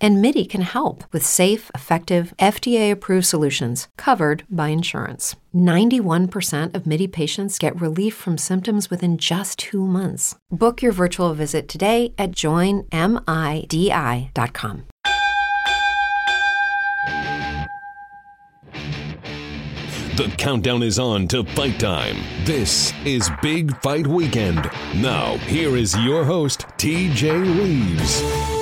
And MIDI can help with safe, effective, FDA approved solutions covered by insurance. 91% of MIDI patients get relief from symptoms within just two months. Book your virtual visit today at joinmidi.com. The countdown is on to fight time. This is Big Fight Weekend. Now, here is your host, TJ Reeves.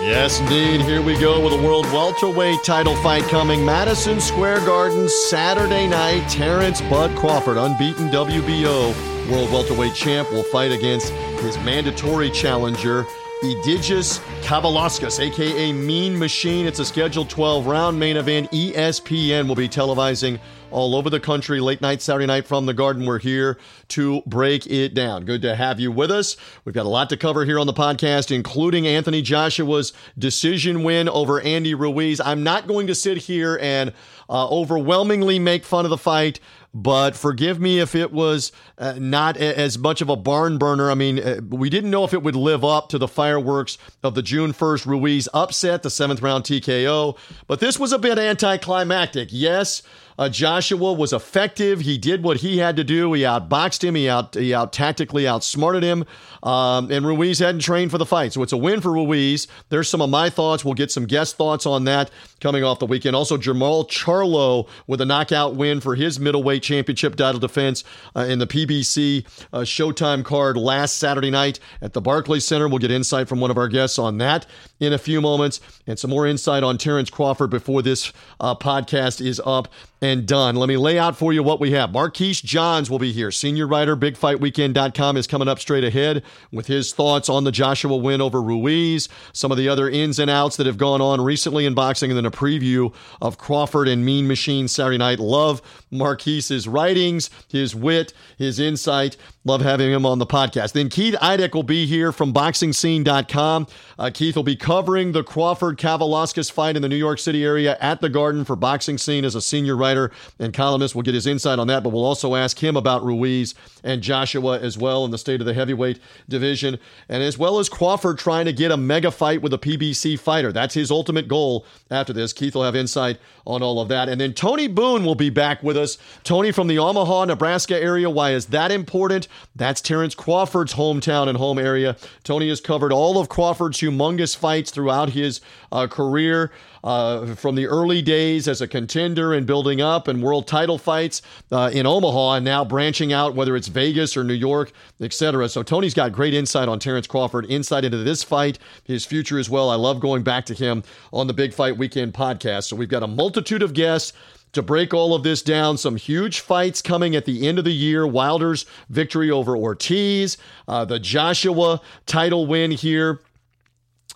Yes, indeed. Here we go with a world welterweight title fight coming. Madison Square Garden, Saturday night. Terrence Bud Crawford, unbeaten WBO world welterweight champ, will fight against his mandatory challenger, Egidijus Kavaliauskas, aka Mean Machine. It's a scheduled 12 round main event. ESPN will be televising all over the country late night Saturday night from the Garden. We're here to break it down. Good to have you with us. We've got a lot to cover here on the podcast, including Anthony Joshua's decision win over Andy Ruiz. I'm not going to sit here and uh, overwhelmingly make fun of the fight but forgive me if it was uh, not a- as much of a barn burner. I mean, uh, we didn't know if it would live up to the fireworks of the June 1st Ruiz upset, the seventh round TKO, but this was a bit anticlimactic. Yes, uh, Joshua was effective. He did what he had to do. He outboxed him. He out he out tactically outsmarted him. Um, and Ruiz hadn't trained for the fight, so it's a win for Ruiz. There's some of my thoughts. We'll get some guest thoughts on that coming off the weekend. Also, Jermall Charlo with a knockout win for his middleweight championship title defense uh, in the PBC uh, Showtime card last Saturday night at the Barclays Center. We'll get insight from one of our guests on that in a few moments, and some more insight on Terrence Crawford before this uh, podcast is up and done. Let me lay out for you what we have. Marquise Johns will be here. Senior writer, BigFightWeekend.com is coming up straight ahead with his thoughts on the Joshua win over Ruiz, some of the other ins and outs that have gone on recently in boxing, and then a preview of Crawford and Mean Machine Saturday night. Love Marquise's writings, his wit, his insight. Love having him on the podcast. Then Keith Idec will be here from BoxingScene.com. Uh, Keith will be covering the Crawford Kavaliauskas fight in the New York City area at the Garden for Boxing Scene as a senior writer and columnist. We'll get his insight on that, but we'll also ask him about Ruiz and Joshua as well in the state of the heavyweight division, and as well as Crawford trying to get a mega fight with a PBC fighter. That's his ultimate goal after this. Keith will have insight on all of that. And then Tony Boone will be back with us. Tony from the Omaha, Nebraska area. Why is that important? That's Terrence Crawford's hometown and home area. Tony has covered all of Crawford's humongous throughout his uh, career. Uh, from the early days as a contender and building up and world title fights uh, in Omaha and now branching out, whether it's Vegas or New York, etc. So Tony's got great insight on Terrence Crawford, insight into this fight, his future as well. I love going back to him on the Big Fight Weekend podcast. So we've got a multitude of guests to break all of this down. Some huge fights coming at the end of the year. Wilder's victory over Ortiz, uh, the Joshua title win here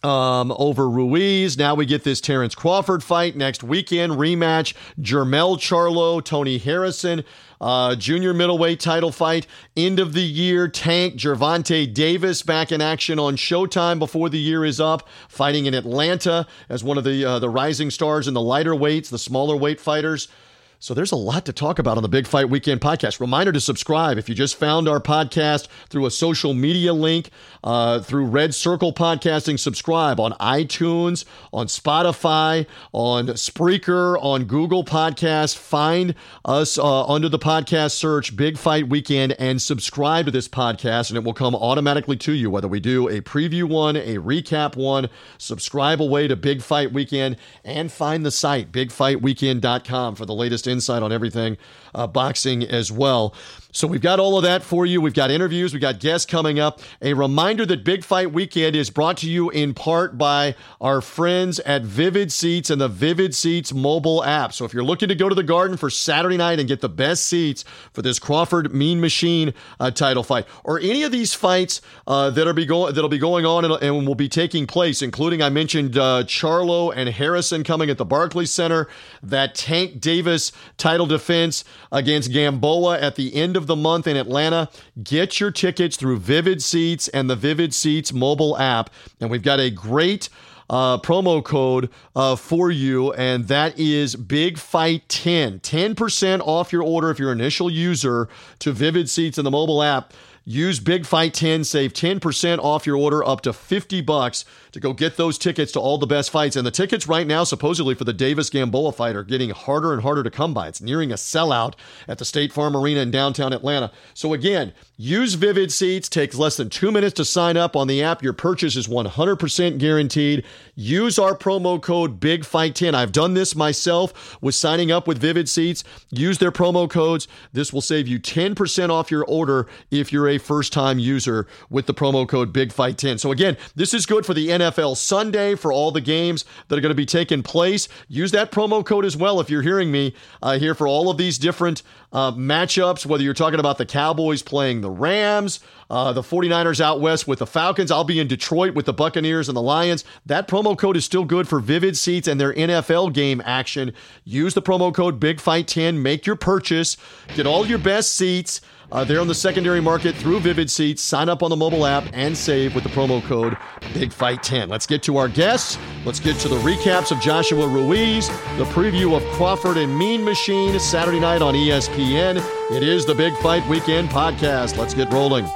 um, over Ruiz. Now we get this Terrence Crawford fight next weekend rematch. Jermell Charlo, Tony Harrison, uh, junior middleweight title fight. End of the year tank Gervonta Davis back in action on Showtime before the year is up, fighting in Atlanta as one of the uh, the rising stars in the lighter weights, the smaller weight fighters. So there's a lot to talk about on the Big Fight Weekend podcast. Reminder to subscribe if you just found our podcast through a social media link, uh, through Red Circle Podcasting. Subscribe on iTunes, on Spotify, on Spreaker, on Google Podcasts. Find us uh, under the podcast search Big Fight Weekend and subscribe to this podcast, and it will come automatically to you. Whether we do a preview one, a recap one, subscribe away to Big Fight Weekend and find the site bigfightweekend.com for the latest insight on everything uh, boxing as well. So we've got all of that for you. We've got interviews, we've got guests coming up. A reminder that Big Fight Weekend is brought to you in part by our friends at Vivid Seats and the Vivid Seats mobile app. So if you're looking to go to the Garden for Saturday night and get the best seats for this Crawford Mean Machine uh, title fight, or any of these fights uh, that are be go- that'll be going on and, and, will be taking place, including I mentioned uh, Charlo and Harrison coming at the Barclays Center, that Tank Davis title defense against Gamboa at the end of the month in Atlanta. Get your tickets through Vivid Seats and the Vivid Seats mobile app. And we've got a great uh, promo code uh, for you, and that is Big Fight 10. 10% off your order if you're an initial user to Vivid Seats in the mobile app. Use Big Fight 10, save 10% off your order up to 50 bucks to go get those tickets to all the best fights. And the tickets right now, supposedly for the Davis Gamboa fight, are getting harder and harder to come by. It's nearing a sellout at the State Farm Arena in downtown Atlanta. So again, use Vivid Seats. Takes less than two minutes to sign up on the app. Your purchase is 100% guaranteed. Use our promo code Big Fight 10. I've done this myself with signing up with Vivid Seats. Use their promo codes. This will save you 10% off your order if you're a first time user with the promo code Big Fight 10. So again, this is good for the NFL NFL Sunday for all the games that are going to be taking place. Use that promo code as well if you're hearing me uh, here for all of these different uh, matchups, whether you're talking about the Cowboys playing the Rams, uh, the 49ers out west with the Falcons. I'll be in Detroit with the Buccaneers and the Lions. That promo code is still good for Vivid Seats and their NFL game action. Use the promo code Big Fight 10. Make your purchase. Get all your best seats. Uh, they're on the secondary market through Vivid Seats. Sign up on the mobile app and save with the promo code Big Fight 10. Let's get to our guests. Let's get to the recaps of Joshua Ruiz, the preview of Crawford and Mean Machine Saturday night on ESPN. It is the Big Fight Weekend podcast. Let's get rolling.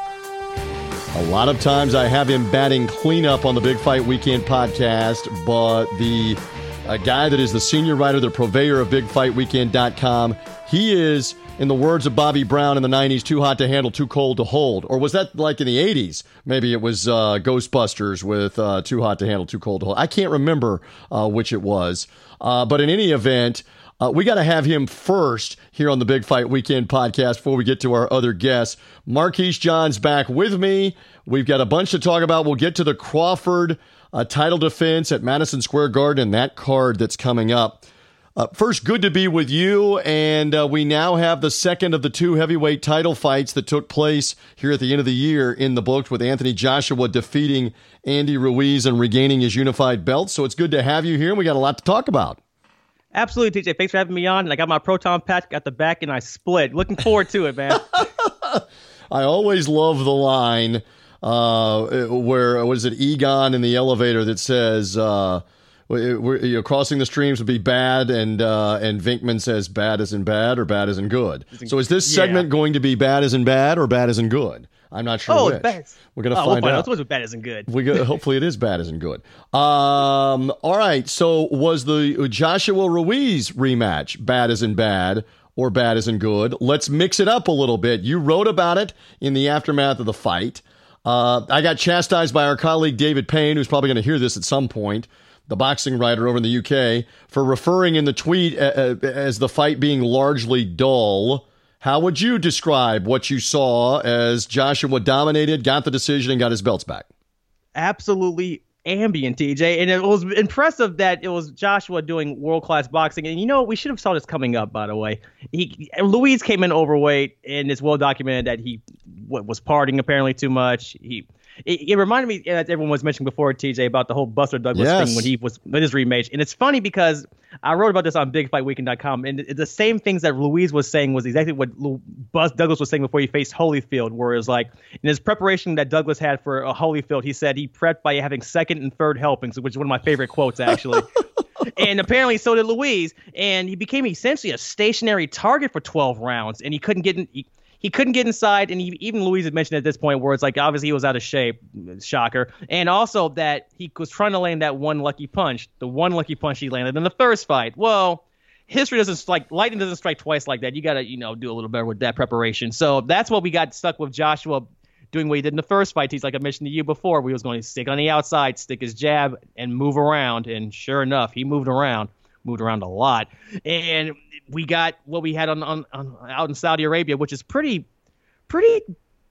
A lot of times I have him batting cleanup on the Big Fight Weekend podcast, but the a guy that is the senior writer, the purveyor of BigFightWeekend.com, he is in the words of Bobby Brown in the 90s, too hot to handle, too cold to hold? Or was that like in the 80s? Maybe it was uh, Ghostbusters with uh, too hot to handle, too cold to hold. I can't remember uh, which it was. Uh, but in any event, uh, we got to have him first here on the Big Fight Weekend podcast before we get to our other guests. Marquise John's back with me. We've got a bunch to talk about. We'll get to the Crawford uh, title defense at Madison Square Garden and that card that's coming up. Uh, first, good to be with you. And uh, we now have the second of the two heavyweight title fights that took place here at the end of the year in the books with Anthony Joshua defeating Andy Ruiz and regaining his unified belt. So it's good to have you here, and we got a lot to talk about. Absolutely, TJ. Thanks for having me on. And I got my proton pack at the back, and I split. Looking forward to it, man. I always love the line uh, where was it Egon in the elevator that says. We're, you know, crossing the streams would be bad, and uh, and Venkman says bad as in bad or bad as in good. So is this segment yeah. going to be bad as in bad or bad as in good? I'm not sure. Oh, which. Bad. We're gonna oh, find we'll out. What's bad as in good? We go, hopefully it is bad as in good. Um, all right. So was the Joshua Ruiz rematch bad as in bad? Or bad isn't good. Let's mix it up a little bit. You wrote about it in the aftermath of the fight. Uh, I got chastised by our colleague David Payne, who's probably going to hear this at some point, the boxing writer over in the UK, for referring in the tweet uh, uh, as the fight being largely dull. How would you describe what you saw as Joshua dominated, got the decision, and got his belts back? Absolutely ambient, TJ. And it was impressive that it was Joshua doing world class boxing. And you know, we should have saw this coming up. By the way, he Louise came in overweight, and it's well documented that he was partying apparently too much. He it, it, reminded me, as everyone was mentioning before, TJ, about the whole Buster Douglas yes. thing when he was with his rematch. And it's funny because I wrote about this on BigFightWeekend.com, and the same things that Louise was saying was exactly what Buzz Douglas was saying before he faced Holyfield, where it was like in his preparation that Douglas had for a Holyfield, he said he prepped by having second and third helpings, which is one of my favorite quotes actually. and apparently so did Louise, and he became essentially a stationary target for 12 rounds, and he couldn't get in. He, he couldn't get inside, and he, even Louise had mentioned at this point where it's like obviously he was out of shape, shocker, and also that he was trying to land that one lucky punch, the one lucky punch he landed in the first fight. Well, history doesn't strike, lightning doesn't strike twice like that. You got to you know do a little better with that preparation. So that's what we got stuck with Joshua doing what he did in the first fight. He's like I mentioned to you before, we was going to stick on the outside, stick his jab, and move around. And sure enough, he moved around, moved around a lot. And we got what we had on, on, on out in Saudi Arabia, which is pretty pretty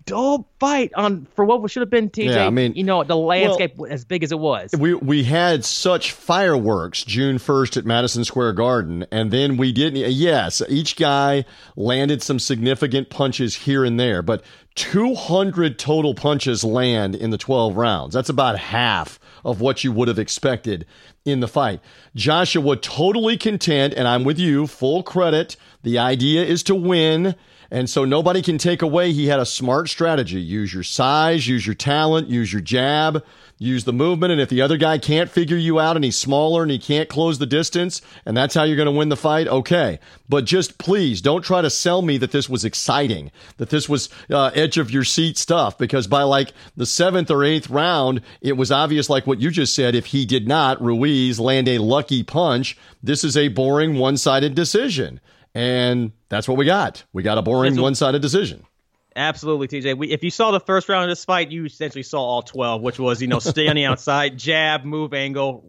dull fight on for what should have been TJ. Yeah, I mean, you know, the landscape well, as big as it was. We we had such fireworks June first at Madison Square Garden, and then we didn't. Yes, each guy landed some significant punches here and there, but 200 total punches land in the 12 rounds. That's about half of what you would have expected in the fight. Joshua totally content, and I'm with you, full credit. The idea is to win And so nobody can take away he had a smart strategy. Use your size, use your talent, use your jab, use the movement. And if the other guy can't figure you out and he's smaller and he can't close the distance and that's how you're going to win the fight, okay. But just please don't try to sell me that this was exciting, that this was uh, edge of your seat stuff, because by like the seventh or eighth round, it was obvious, like what you just said, if he did not, Ruiz, land a lucky punch, this is a boring one sided decision. And that's what we got. We got a boring one sided decision. Absolutely, TJ. We, if you saw the first round of this fight, you essentially saw all 12, which was, you know, stay on the outside, jab, move angle,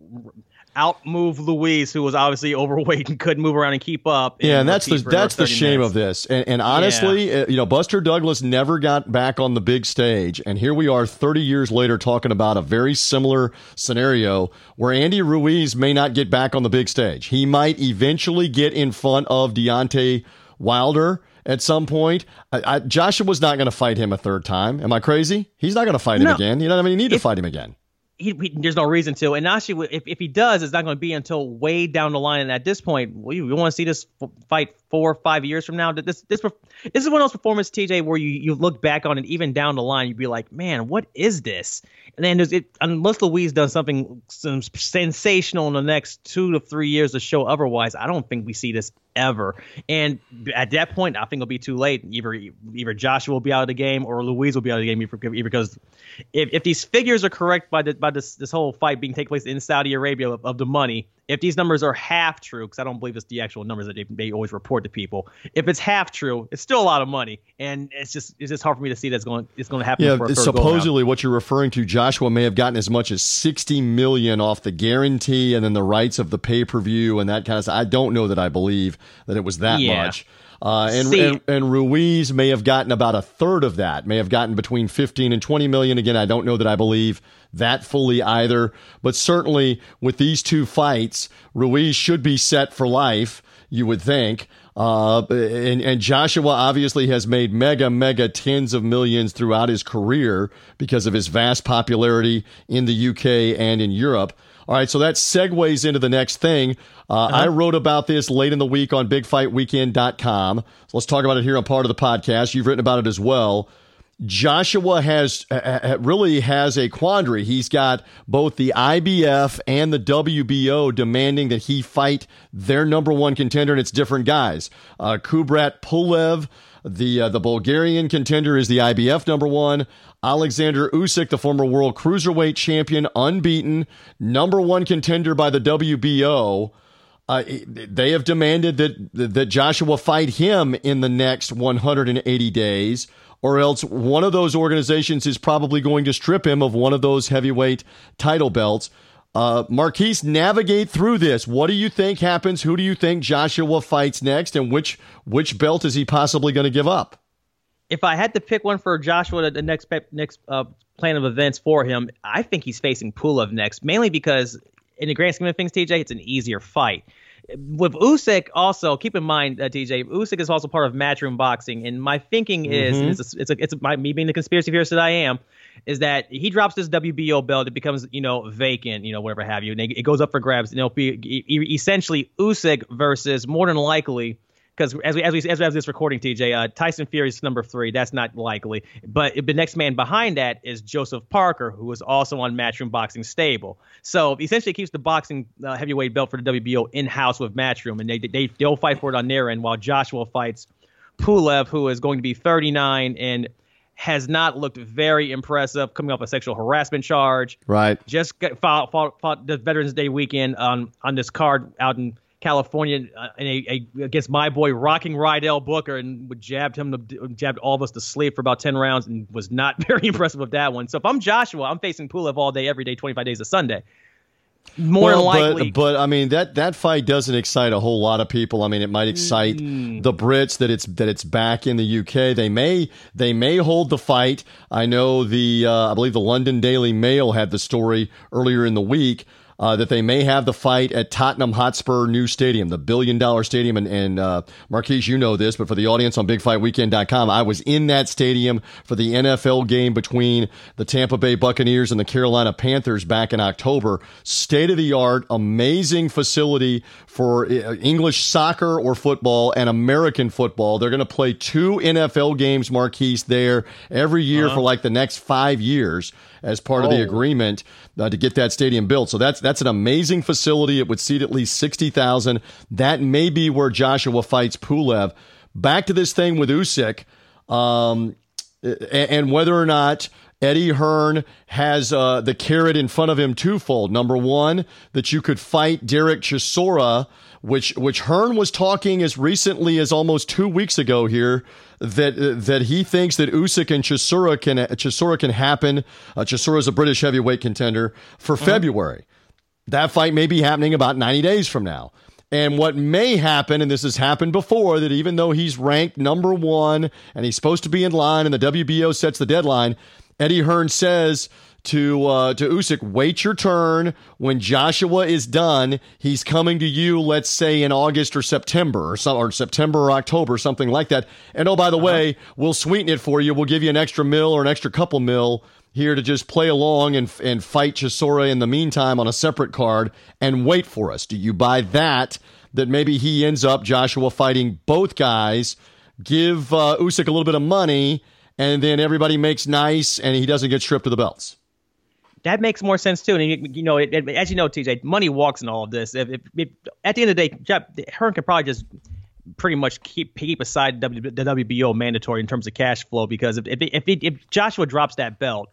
outmove Luis, who was obviously overweight and couldn't move around and keep up. Yeah, and that's the that's the shame minutes. of this. And, and honestly, yeah. Uh, you know, Buster Douglas never got back on the big stage, and here we are, 30 years later, talking about a very similar scenario where Andy Ruiz may not get back on the big stage. He might eventually get in front of Deontay Wilder at some point. I, I, Joshua was not going to fight him a third time. Am I crazy? He's not going to fight no. him again. You know what I mean? You need if, to fight him again. He, he, there's no reason to. And actually, if, if he does, it's not going to be until way down the line. And at this point, we, we want to see this fight four or five years from now. This this this is one of those performances, TJ, where you, you look back on it, even down the line, you'd be like, man, what is this? And then it unless Louise does something some sensational in the next two to three years to show otherwise. I don't think we see this ever. And at that point, I think it'll be too late. Either either Joshua will be out of the game or Louise will be out of the game because if, if these figures are correct by the, by this this whole fight being taking place in Saudi Arabia of, of the money, if these numbers are half true, because I don't believe it's the actual numbers that they, they always report to people. If it's half true, it's still a lot of money, and it's just it's just hard for me to see that's going it's going to happen. Yeah, supposedly what you're referring to, Joshua may have gotten as much as sixty million off the guarantee and then the rights of the pay per view and that kind of stuff. I don't know that I believe that it was that yeah. much. Uh, and, and, and Ruiz may have gotten about a third of that, may have gotten between 15 and 20 million. Again, I don't know that I believe that fully either, but certainly with these two fights, Ruiz should be set for life, you would think. Uh, and, and Joshua obviously has made mega, mega tens of millions throughout his career because of his vast popularity in the UK and in Europe. All right, so that segues into the next thing. Uh, uh-huh. I wrote about this late in the week on bigfightweekend.com. So let's talk about it here on part of the podcast. You've written about it as well. Joshua has uh, really has a quandary. He's got both the IBF and the WBO demanding that he fight their number one contender, and it's different guys. Uh, Kubrat Pulev, the uh, the Bulgarian contender, is the IBF number one. Alexander Usyk, the former world cruiserweight champion, unbeaten, number one contender by the WBO. Uh, they have demanded that that Joshua fight him in the next 180 days, or else one of those organizations is probably going to strip him of one of those heavyweight title belts. Uh, Marquise, navigate through this. What do you think happens? Who do you think Joshua fights next, and which which belt is he possibly going to give up? if I had to pick one for Joshua, the next next uh, plan of events for him, I think he's facing Pulev next, mainly because in the grand scheme of things, TJ, it's an easier fight. With Usyk, also keep in mind, uh, TJ, Usyk is also part of Matchroom Boxing, and my thinking is, mm-hmm. it's a, it's a, it's a, my, me being the conspiracy theorist that I am, is that he drops this WBO belt, it becomes you know vacant, you know whatever have you, and it goes up for grabs, and it'll be essentially Usyk versus more than likely because as we as we as we have this recording, TJ, uh, Tyson Fury is number three. That's not likely. But the next man behind that is Joseph Parker, who is also on Matchroom Boxing stable. So essentially, keeps the boxing uh, heavyweight belt for the WBO in house with Matchroom, and they they they'll fight for it on their end while Joshua fights Pulev, who is going to be 39 and has not looked very impressive, coming off a sexual harassment charge. Right. Just got, fought, fought, fought the Veterans Day weekend on on this card out in California uh, a, a, against my boy rocking Rydell Booker and jabbed him to, jabbed all of us to sleep for about 10 rounds and was not very impressive with that one. So if I'm Joshua, I'm facing Pulev all day, every day, 25 days a Sunday. More well, likely. But, but, I mean that that fight doesn't excite a whole lot of people. I mean it might excite mm. the Brits that it's that it's back in the UK. They may they may hold the fight. I know the uh, I believe the London Daily Mail had the story earlier in the week uh, that they may have the fight at Tottenham Hotspur new stadium, the billion dollar stadium. And, and uh, Marquise, you know this, but for the audience on BigFightWeekend.com, I was in that stadium for the NFL game between the Tampa Bay Buccaneers and the Carolina Panthers back in October. State of the art, amazing facility for uh, English soccer or football and American football. They're going to play two NFL games, Marquise, there every year uh-huh. for like the next five years as part oh. of the oh. agreement uh, to get that stadium built. So that's that's an amazing facility. It would seat at least sixty thousand. That may be where Joshua fights Pulev. Back to this thing with Usyk, um, and whether or not Eddie Hearn has uh, the carrot in front of him twofold. Number one, that you could fight Derek Chisora, which which Hearn was talking as recently as almost two weeks ago here that that he thinks that Usyk and Chisora can Chisora can happen. Uh, Chisora is a British heavyweight contender for mm-hmm. February. That fight may be happening about 90 days from now. And what may happen, and this has happened before, that even though he's ranked number one and he's supposed to be in line and the WBO sets the deadline, Eddie Hearn says to uh, to Usyk, wait your turn. When Joshua is done, he's coming to you. Let's say in August or September, or, some, or September or October, something like that. And oh, by the uh-huh. way, we'll sweeten it for you. We'll give you an extra mill or an extra couple mill here to just play along and and fight Chisora in the meantime on a separate card and wait for us. Do you buy that? That maybe he ends up Joshua fighting both guys, give uh, Usyk a little bit of money, and then everybody makes nice, and he doesn't get stripped of the belts that makes more sense too. And you you know, it, it, as you know, TJ, money walks in all of this. If, if, if at the end of the day, Jeff, Hearn can probably just pretty much keep keep aside the WBO mandatory in terms of cash flow because if if, if Joshua drops that belt,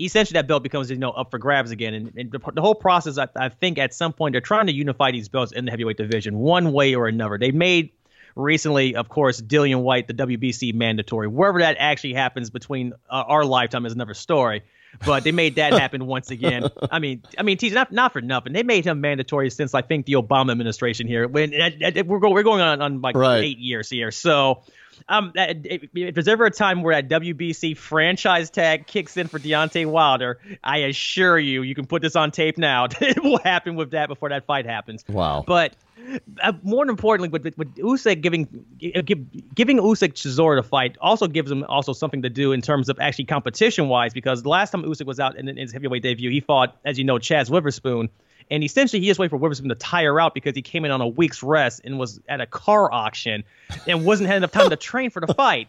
essentially that belt becomes you know up for grabs again. And, and the, the, whole process, I, I think, at some point they're trying to unify these belts in the heavyweight division one way or another. They made recently, of course, Dillian Whyte the WBC mandatory. Wherever that actually happens between uh, our lifetime is another story but they made that happen once again. I mean, I mean, not not for nothing. They made him mandatory since I think the Obama administration here. When we're going, we're going on on like right. eight years here. So, um, if, if there's ever a time where that WBC franchise tag kicks in for Deontay Wilder, I assure you, you can put this on tape now. it will happen with that before that fight happens. Wow. But uh, more importantly, with, with Usyk giving give, giving Usyk Chisora to fight also gives him also something to do in terms of actually competition wise because the last time Usyk was out in, in his heavyweight debut, he fought, as you know, Chaz Witherspoon. And essentially, he just waited for Witherspoon to tire out because he came in on a week's rest and was at a car auction and wasn't had enough time to train for the fight.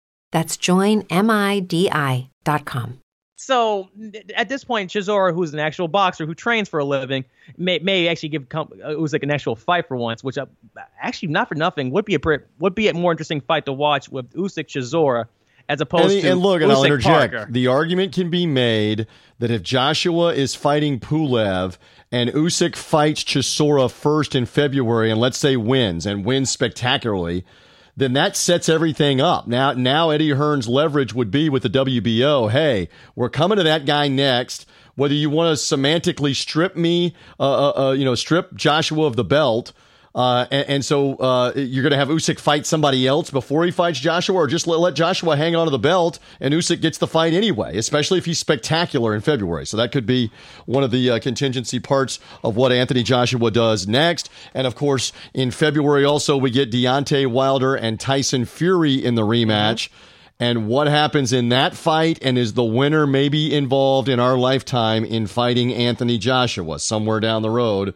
That's joinmidi.com. So at this point, Chisora, who's an actual boxer who trains for a living, may, may actually give uh, it was like an actual fight for once, which uh, actually not for nothing would be a would be a more interesting fight to watch with Usyk Chisora as opposed and, to and look, and I'll interject. Parker. The argument can be made that if Joshua is fighting Pulev and Usyk fights Chisora first in February, and let's say wins and wins spectacularly then that sets everything up. Now, now Eddie Hearn's leverage would be with the WBO. Hey, we're coming to that guy next. Whether you want to semantically strip me, uh, uh, uh, you know, strip Joshua of the belt, Uh, and, and, so uh, you're going to have Usyk fight somebody else before he fights Joshua, or just let, let Joshua hang on to the belt and Usyk gets the fight anyway, especially if he's spectacular in February. So that could be one of the uh, contingency parts of what Anthony Joshua does next. And of course, in February also we get Deontay Wilder and Tyson Fury in the rematch. Mm-hmm. And what happens in that fight, and is the winner maybe involved in our lifetime in fighting Anthony Joshua somewhere down the road?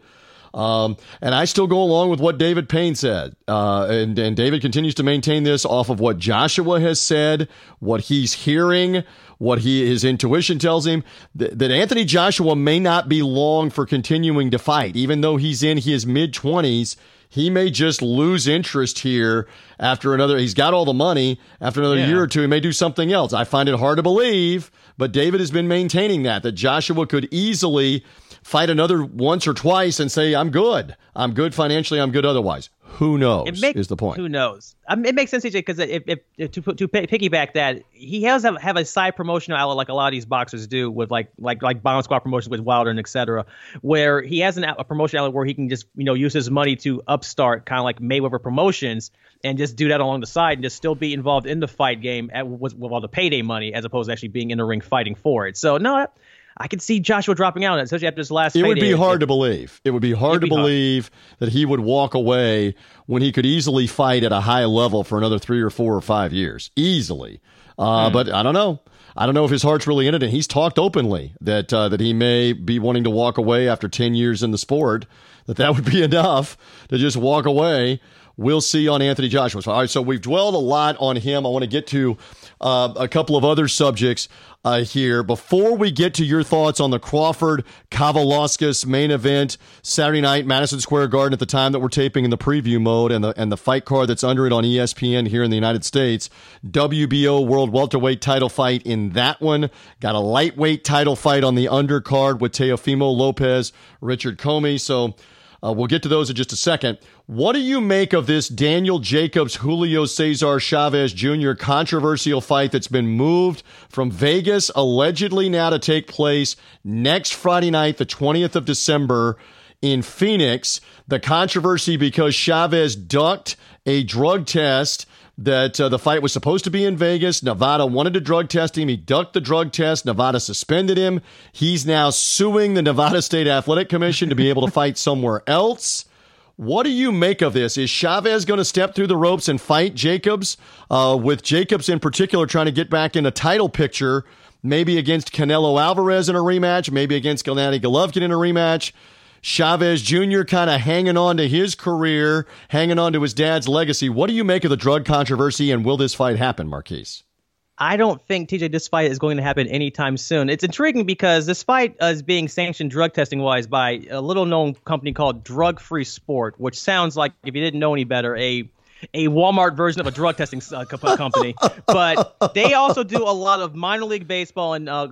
Um, and I still go along with what David Payne said. Uh, and, and David continues to maintain this off of what Joshua has said, what he's hearing, what he his intuition tells him that, that Anthony Joshua may not be long for continuing to fight, even though he's in his mid twenties. He may just lose interest here after another. He's got all the money. After another yeah. year or two, he may do something else. I find it hard to believe, but David has been maintaining that that Joshua could easily fight another once or twice and say, I'm good. I'm good financially. I'm good otherwise. Who knows? Make, is the point? Who knows? I mean, it makes sense, CJ, because if, if, if, to to piggyback that, he has have, have a side promotional outlet like a lot of these boxers do with like like like Bomb Squad promotions with Wilder and etc., where he has an, a promotion outlet where he can just you know use his money to upstart kind of like Mayweather Promotions and just do that along the side and just still be involved in the fight game at, with, with all the payday money as opposed to actually being in the ring fighting for it. So no, I could see Joshua dropping out, especially after this last. It would be hard to believe. It would be hard to be believe hard. that he would walk away when he could easily fight at a high level for another three or four or five years, easily. Uh, hmm. But I don't know. I don't know if his heart's really in it, and he's talked openly that uh, that he may be wanting to walk away after ten years in the sport. That that would be enough to just walk away. We'll see on Anthony Joshua. All right, so we've dwelled a lot on him. I want to get to uh, a couple of other subjects uh, here. Before we get to your thoughts on the Crawford Kavaliauskas main event Saturday night, Madison Square Garden, at the time that we're taping in the preview mode, and the and the fight card that's under it on ESPN here in the United States, WBO World Welterweight title fight in that one. Got a lightweight title fight on the undercard with Teofimo Lopez, Richard Commey. So uh, we'll get to those in just a second. What do you make of this Daniel Jacobs Julio Cesar Chavez Jr. controversial fight that's been moved from Vegas allegedly now to take place next Friday night, the 20th of December in Phoenix? The controversy because Chavez ducked a drug test that uh, the fight was supposed to be in Vegas. Nevada wanted to drug test him. He ducked the drug test. Nevada suspended him. He's now suing the Nevada State Athletic Commission to be able to fight somewhere else. What do you make of this? Is Chavez going to step through the ropes and fight Jacobs? Uh, with Jacobs in particular trying to get back in a title picture, maybe against Canelo Alvarez in a rematch, maybe against Gennady Golovkin in a rematch. Chavez Jr. kind of hanging on to his career, hanging on to his dad's legacy. What do you make of the drug controversy, and will this fight happen, Marquise? I don't think TJ this fight is going to happen anytime soon. It's intriguing because this fight is being sanctioned drug testing wise by a little known company called Drug Free Sport, which sounds like if you didn't know any better, a a Walmart version of a drug testing uh, company. but they also do a lot of minor league baseball and uh,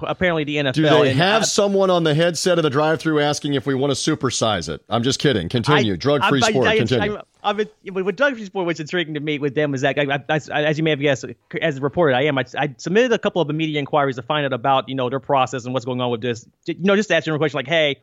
apparently the NFL. Do they and, have uh, someone on the headset of the drive-through asking if we want to supersize it? I'm just kidding. Continue. Drug-free I, sport. I, I, continue. I, mean, with drug free sport, what's intriguing to me with them is that, as you may have guessed, as reported, I am. I, submitted a couple of media inquiries to find out about you know their process and what's going on with this. You know, just to ask you a question like, hey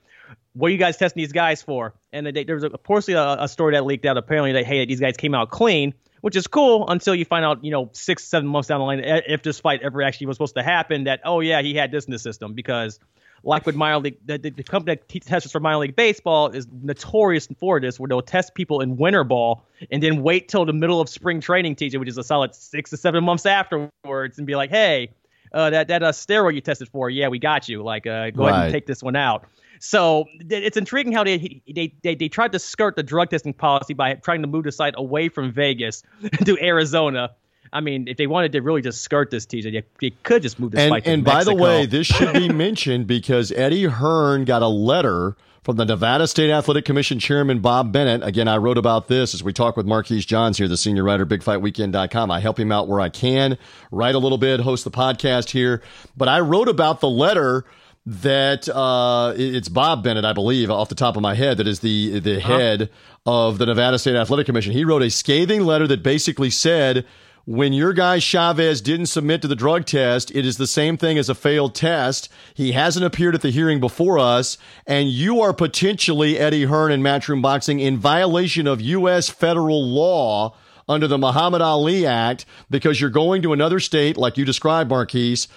what are you guys testing these guys for? And they, there was a, portion a, a, story that leaked out. Apparently, that hey, these guys came out clean, which is cool until you find out, you know, six, seven months down the line, if this fight ever actually was supposed to happen, that oh yeah, he had this in the system because. Like with minor league, the, the, the company that tests for minor league baseball is notorious for this, where they'll test people in winter ball and then wait till the middle of spring training, TJ, which is a solid six to seven months afterwards, and be like, "Hey, uh, that that uh, steroid you tested for, yeah, we got you. Like, uh, go right. ahead and take this one out." So it's intriguing how they, they they they tried to skirt the drug testing policy by trying to move the site away from Vegas to Arizona. I mean, if they wanted to really just skirt this, TJ, they, they could just move this and, and by the way, this should be mentioned because Eddie Hearn got a letter from the Nevada State Athletic Commission Chairman Bob Bennett. Again, I wrote about this as we talk with Marquise Johns here, the senior writer, BigFightWeekend.com. I help him out where I can, write a little bit, host the podcast here. But I wrote about the letter that uh, it's Bob Bennett, I believe, off the top of my head, that is the the uh-huh. head of the Nevada State Athletic Commission. He wrote a scathing letter that basically said when your guy Chavez didn't submit to the drug test, it is the same thing as a failed test. He hasn't appeared at the hearing before us, and you are potentially Eddie Hearn and Matchroom Boxing in violation of U.S. federal law under the Muhammad Ali Act because you're going to another state, like you described, Marquise,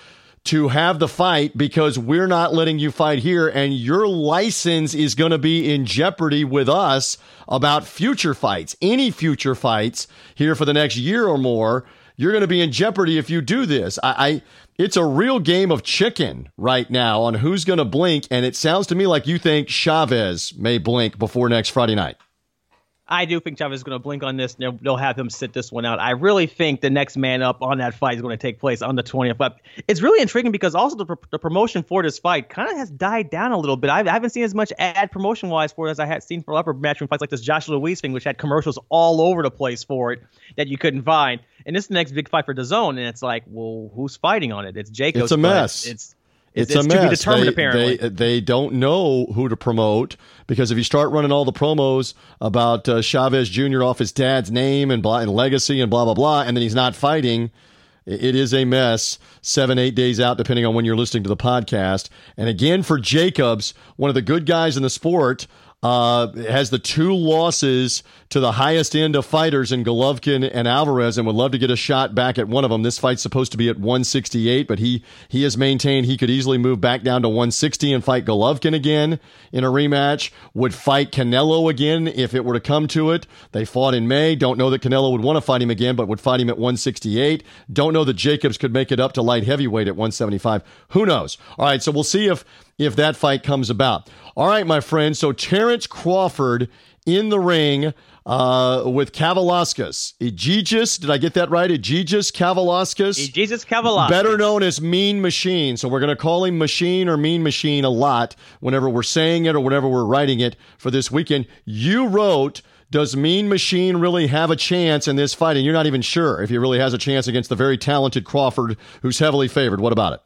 to have the fight because we're not letting you fight here, and your license is going to be in jeopardy with us about future fights, any future fights here for the next year or more. You're going to be in jeopardy if you do this. I, I it's a real game of chicken right now on who's going to blink, and it sounds to me like you think Chavez may blink before next Friday night. I do think Chavez is going to blink on this. They'll, they'll have him sit this one out. I really think the next man up on that fight is going to take place on the 20th. But it's really intriguing because also the, the promotion for this fight kind of has died down a little bit. I, I haven't seen as much ad promotion wise for it as I had seen for other matchroom fights like this Joshua Louise thing, which had commercials all over the place for it that you couldn't find. And this is the next big fight for DAZN, and it's like, well, who's fighting on it? It's Jacobs. It's a mess. It's it's, it's, a to mess. be determined, they, apparently. They, they don't know who to promote because if you start running all the promos about uh, Chavez Jr. off his dad's name and, blah, and legacy and blah, blah, blah, and then he's not fighting, it is a mess seven, eight days out, depending on when you're listening to the podcast. And again, for Jacobs, one of the good guys in the sport, uh, has the two losses to the highest end of fighters in Golovkin and Alvarez, and would love to get a shot back at one of them. This fight's supposed to be at 168, but he he has maintained he could easily move back down to 160 and fight Golovkin again in a rematch. Would fight Canelo again if it were to come to it. They fought in May. Don't know that Canelo would want to fight him again, but would fight him at 168. Don't know that Jacobs could make it up to light heavyweight at 175. Who knows? All right, so we'll see if if that fight comes about. All right, my friend. So Terrence Crawford in the ring uh, with Kavaliauskas. Egidijus, did I get that right? Egidijus Kavaliauskas. Jesus Kavaliauskas. Better known as Mean Machine. So we're going to call him Machine or Mean Machine a lot whenever we're saying it or whenever we're writing it for this weekend. You wrote, does Mean Machine really have a chance in this fight? And you're not even sure if he really has a chance against the very talented Crawford, who's heavily favored. What about it?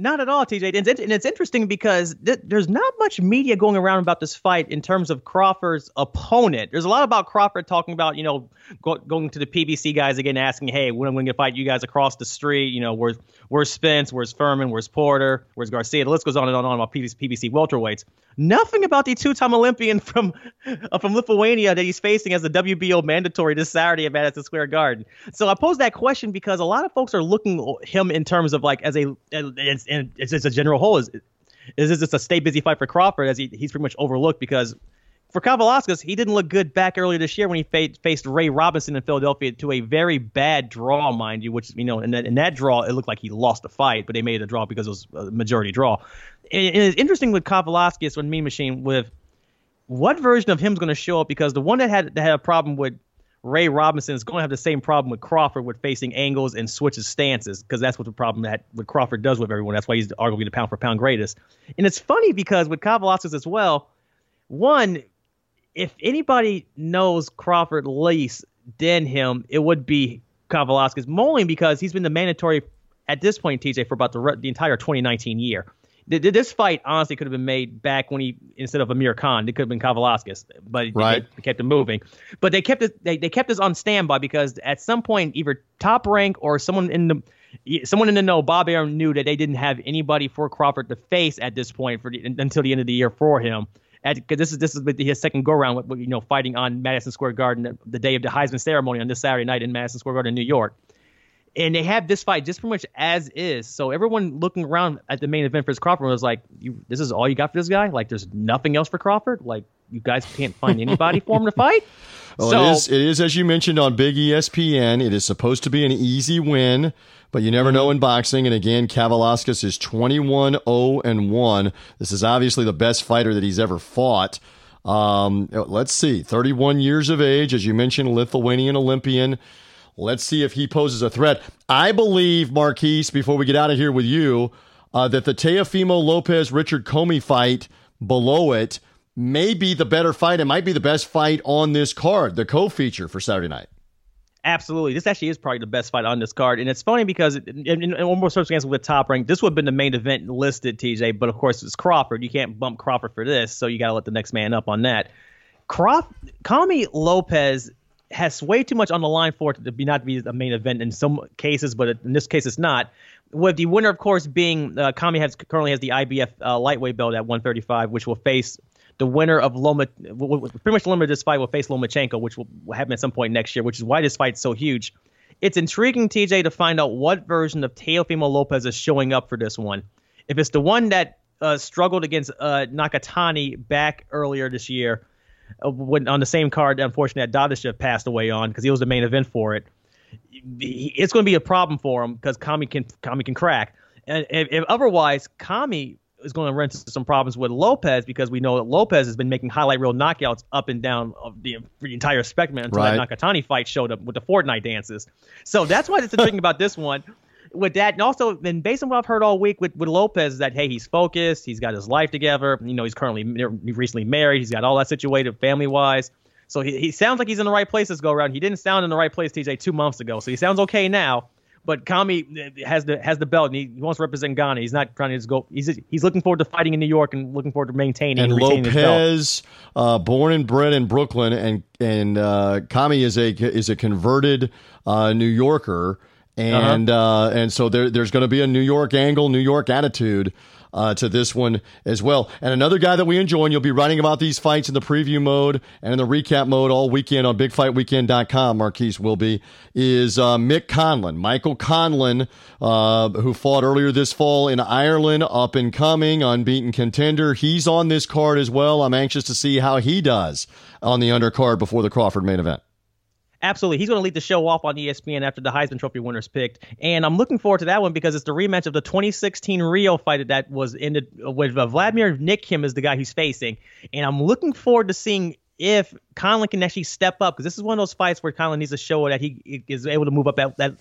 Not at all, TJ. And it's, and it's interesting because th- there's not much media going around about this fight in terms of Crawford's opponent. There's a lot about Crawford talking about, you know, go, going to the PBC guys again, asking, hey, when am I going to fight you guys across the street? You know, where's, where's Spence? Where's Thurman? Where's Porter? Where's Garcia? The list goes on and on and on about PBC, PBC welterweights. Nothing about the two-time Olympian from uh, from Lithuania that he's facing as a WBO mandatory this Saturday at Madison Square Garden. So I pose that question because a lot of folks are looking him in terms of like as a as, it's just a general whole is is this just a stay busy fight for Crawford as he, he's pretty much overlooked because for Kavaliauskas, he didn't look good back earlier this year when he fa- faced Ray Robinson in Philadelphia to a very bad draw, mind you. Which you know, in that, in that draw, it looked like he lost the fight, but they made it a draw because it was a majority draw. And, and it's interesting with Kavaliauskas when Mean Machine with what version of him is going to show up because the one that had that had a problem with Ray Robinson is going to have the same problem with Crawford with facing angles and switches stances because that's what the problem that what Crawford does with everyone. That's why he's arguably the pound for pound greatest. And it's funny because with Kavaliauskas as well, one, if anybody knows Crawford least than him, it would be Kavaliauskas, mainly because he's been the mandatory at this point, TJ, for about the, the entire 2019 year. This fight honestly could have been made back when he instead of Amir Khan, it could have been Kavaliauskas, but right. they, kept it moving. But they kept it they, they kept this on standby because at some point either top rank or someone in the someone in the know, Bob Arum knew that they didn't have anybody for Crawford to face at this point for the, until the end of the year for him. Because this is this is his second go round, with, you know, fighting on Madison Square Garden the day of the Heisman ceremony on this Saturday night in Madison Square Garden, New York and they have this fight just pretty much as is. So everyone looking around at the main event for Crawford was like, "You, this is all you got for this guy? Like, there's nothing else for Crawford? Like, you guys can't find anybody for him to fight?" Well, so, it is. It is as you mentioned on Big ESPN. It is supposed to be an easy win, but you never know in boxing. And again, Kavaliauskas is 21-0 and one. This is obviously the best fighter that he's ever fought. Um, let's see, 31 years of age, as you mentioned, Lithuanian Olympian. Let's see if he poses a threat. I believe, Marquise, before we get out of here with you, uh, that the Teofimo Lopez Richard Commey fight below it may be the better fight. It might be the best fight on this card, the co feature for Saturday night. Absolutely. This actually is probably the best fight on this card. And it's funny because in, in one more circumstance with top rank, this would have been the main event listed, TJ. But of course, it's Crawford. You can't bump Crawford for this. So you got to let the next man up on that. Crawford, Commey Lopez has way too much on the line for it to be not be the main event in some cases, but in this case it's not. With the winner, of course, being uh, Commey has currently has the IBF uh, lightweight belt at 135, which will face the winner of Loma. Pretty much the winner of this fight will face Lomachenko, which will happen at some point next year, which is why this fight's so huge. It's intriguing, TJ, to find out what version of Teofimo Lopez is showing up for this one. If it's the one that uh, struggled against uh, Nakatani back earlier this year, when on the same card, unfortunately, that Dadashev passed away on because he was the main event for it. It's going to be a problem for him because Commey can Commey can crack. And if, if otherwise, Commey is going to run into some problems with Lopez because we know that Lopez has been making highlight reel knockouts up and down of the, the entire spectrum until right. that Nakatani fight showed up with the Fortnite dances. So that's why it's thinking about this one with that, and also, then based on what I've heard all week with, with Lopez, is that hey, he's focused, he's got his life together. You know, he's currently recently married, he's got all that situated family wise. So he, he sounds like he's in the right place this go around. He didn't sound in the right place, TJ, two months ago. So he sounds okay now. But Commey uh, has the has the belt and he, he wants to represent Ghana. He's not trying to just go. He's he's looking forward to fighting in New York and looking forward to maintaining and, and Lopez, uh, born and bred in Brooklyn, and and uh, Commey is a is a converted uh, New Yorker. And uh-huh. uh, and so there, there's going to be a New York angle, New York attitude uh, to this one as well. And another guy that we enjoy, and you'll be writing about these fights in the preview mode and in the recap mode all weekend on BigFightWeekend.com. Marquise will be is uh, Mick Conlan, Michael Conlan, uh, who fought earlier this fall in Ireland, up and coming, unbeaten contender. He's on this card as well. I'm anxious to see how he does on the undercard before the Crawford main event. Absolutely. He's going to lead the show off on ESPN after the Heisman Trophy winners picked. And I'm looking forward to that one because it's the rematch of the 2016 Rio fight that was ended with uh, Vladimir Nikitin is the guy he's facing. And I'm looking forward to seeing if Conlan can actually step up because this is one of those fights where Conlan needs to show that he is able to move up at, at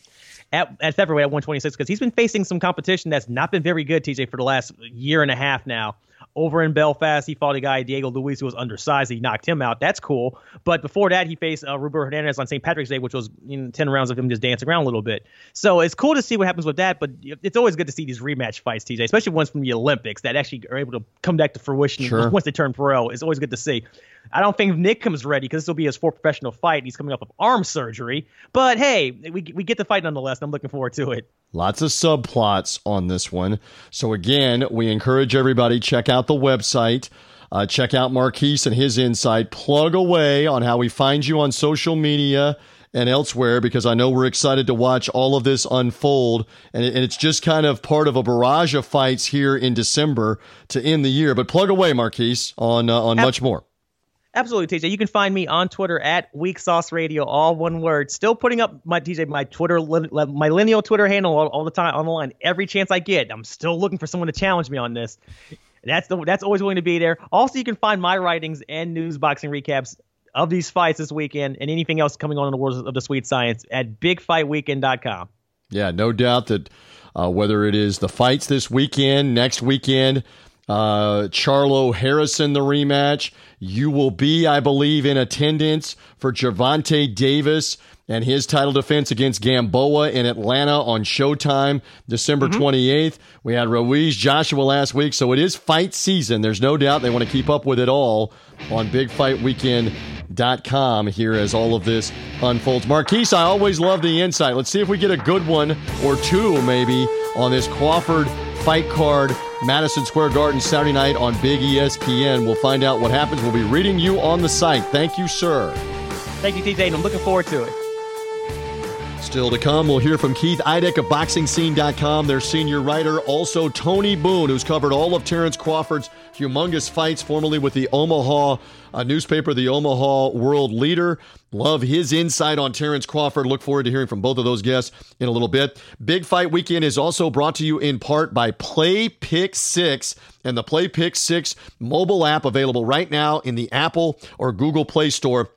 at, at featherweight at 126 because he's been facing some competition that's not been very good, TJ, for the last year and a half now over in Belfast. He fought a guy, Diego Luis, who was undersized. He knocked him out. That's cool. But before that, he faced uh, Roberto Hernandez on St. Patrick's Day, which was you know, 10 rounds of him just dancing around a little bit. So it's cool to see what happens with that. But it's always good to see these rematch fights, TJ, especially ones from the Olympics that actually are able to come back to fruition sure. once they turn pro. It's always good to see. I don't think Nick comes ready because this will be his fourth professional fight. He's coming off of arm surgery. But hey, we, we get the fight nonetheless, and I'm looking forward to it. Lots of subplots on this one. So again, we encourage everybody check out the website. Uh, check out Marquise and his insight. Plug away on how we find you on social media and elsewhere because I know we're excited to watch all of this unfold. And, it, and, it's just kind of part of a barrage of fights here in December to end the year. But plug away, Marquise, on uh, on much more. Absolutely, TJ. You can find me on Twitter at Weak Sauce Radio, all one word. Still putting up my TJ, my Twitter, my lineal Twitter handle all, all, the time on the line. Every chance I get, I'm still looking for someone to challenge me on this. That's the that's always going to be there. Also, you can find my writings and news boxing recaps of these fights this weekend and anything else coming on in the world of the sweet science at BigFightWeekend.com. Yeah, no doubt that uh, whether it is the fights this weekend, next weekend, uh, Charlo Harrison, the rematch. You will be, I believe, in attendance for Gervonta Davis and his title defense against Gamboa in Atlanta on Showtime, December mm-hmm. 28th. We had Ruiz Joshua last week, so it is fight season. There's no doubt they want to keep up with it all on BigFightWeekend.com here as all of this unfolds. Marquise, I always love the insight. Let's see if we get a good one or two maybe on this Crawford fight card Madison Square Garden Saturday night on Big ESPN. We'll find out what happens. We'll be reading you on the site. Thank you, sir. Thank you, TJ, and I'm looking forward to it. Still to come, we'll hear from Keith Idec of BoxingScene.com, their senior writer. Also, Tony Boone, who's covered all of Terrence Crawford's humongous fights, formerly with the Omaha uh, newspaper, the Omaha World Leader. Love his insight on Terrence Crawford. Look forward to hearing from both of those guests in a little bit. Big Fight Weekend is also brought to you in part by Play Pick 6 and the Play Pick 6 mobile app available right now in the Apple or Google Play Store.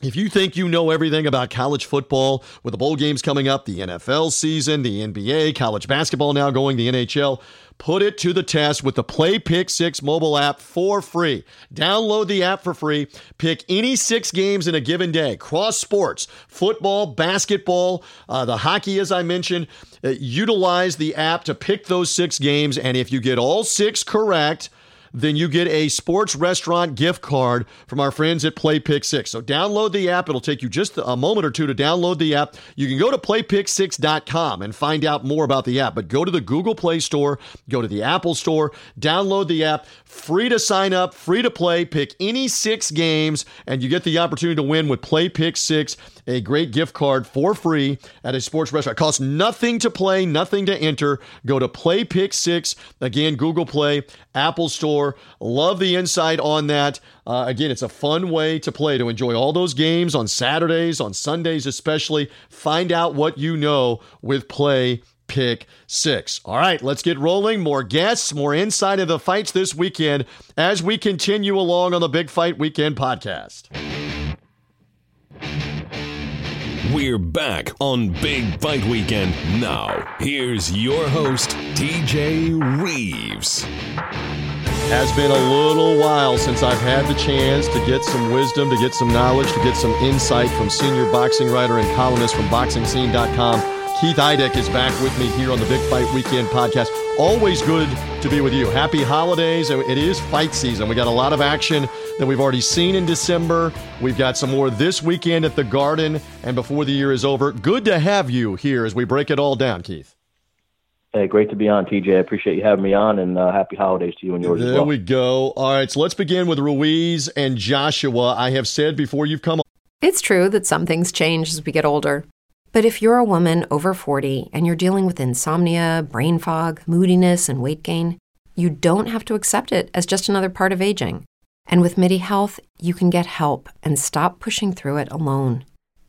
If you think you know everything about college football with the bowl games coming up, the NFL season, the NBA, college basketball now going, the NHL, put it to the test with the Play Pick 6 mobile app for free. Download the app for free. Pick any six games in a given day cross sports, football, basketball, uh, the hockey, as I mentioned. Uh, utilize the app to pick those six games. And if you get all six correct, then you get a sports restaurant gift card from our friends at Play Pick 6. So download the app. It'll take you just a moment or two to download the app. You can go to playpick6.com and find out more about the app, but go to the Google Play Store, go to the Apple Store, download the app. Free to sign up, free to play. Pick any six games, and you get the opportunity to win with Play Pick 6, a great gift card for free at a sports restaurant. It costs nothing to play, nothing to enter. Go to Play Pick 6. Again, Google Play, Apple Store. Love the insight on that. Uh, again, it's a fun way to play, to enjoy all those games on Saturdays, on Sundays especially. Find out what you know with Play Pick Six. All right, let's get rolling. More guests, more insight of the fights this weekend as we continue along on the Big Fight Weekend podcast. We're back on Big Fight Weekend. Now, here's your host, TJ Reeves. Has been a little while since I've had the chance to get some wisdom, to get some knowledge, to get some insight from senior boxing writer and columnist from BoxingScene.com. Keith Idec is back with me here on the Big Fight Weekend podcast. Always good to be with you. Happy holidays. It is fight season. We got a lot of action that we've already seen in December. We've got some more this weekend at the Garden and before the year is over. Good to have you here as we break it all down, Keith. Hey, great to be on, TJ. I appreciate you having me on, and uh, happy holidays to you and yours there as well. we go. All right, so let's begin with Ruiz and Joshua. I have said before you've come. It's true that some things change as we get older. But if you're a woman over 40 and you're dealing with insomnia, brain fog, moodiness, and weight gain, you don't have to accept it as just another part of aging. And with MIDI Health, you can get help and stop pushing through it alone.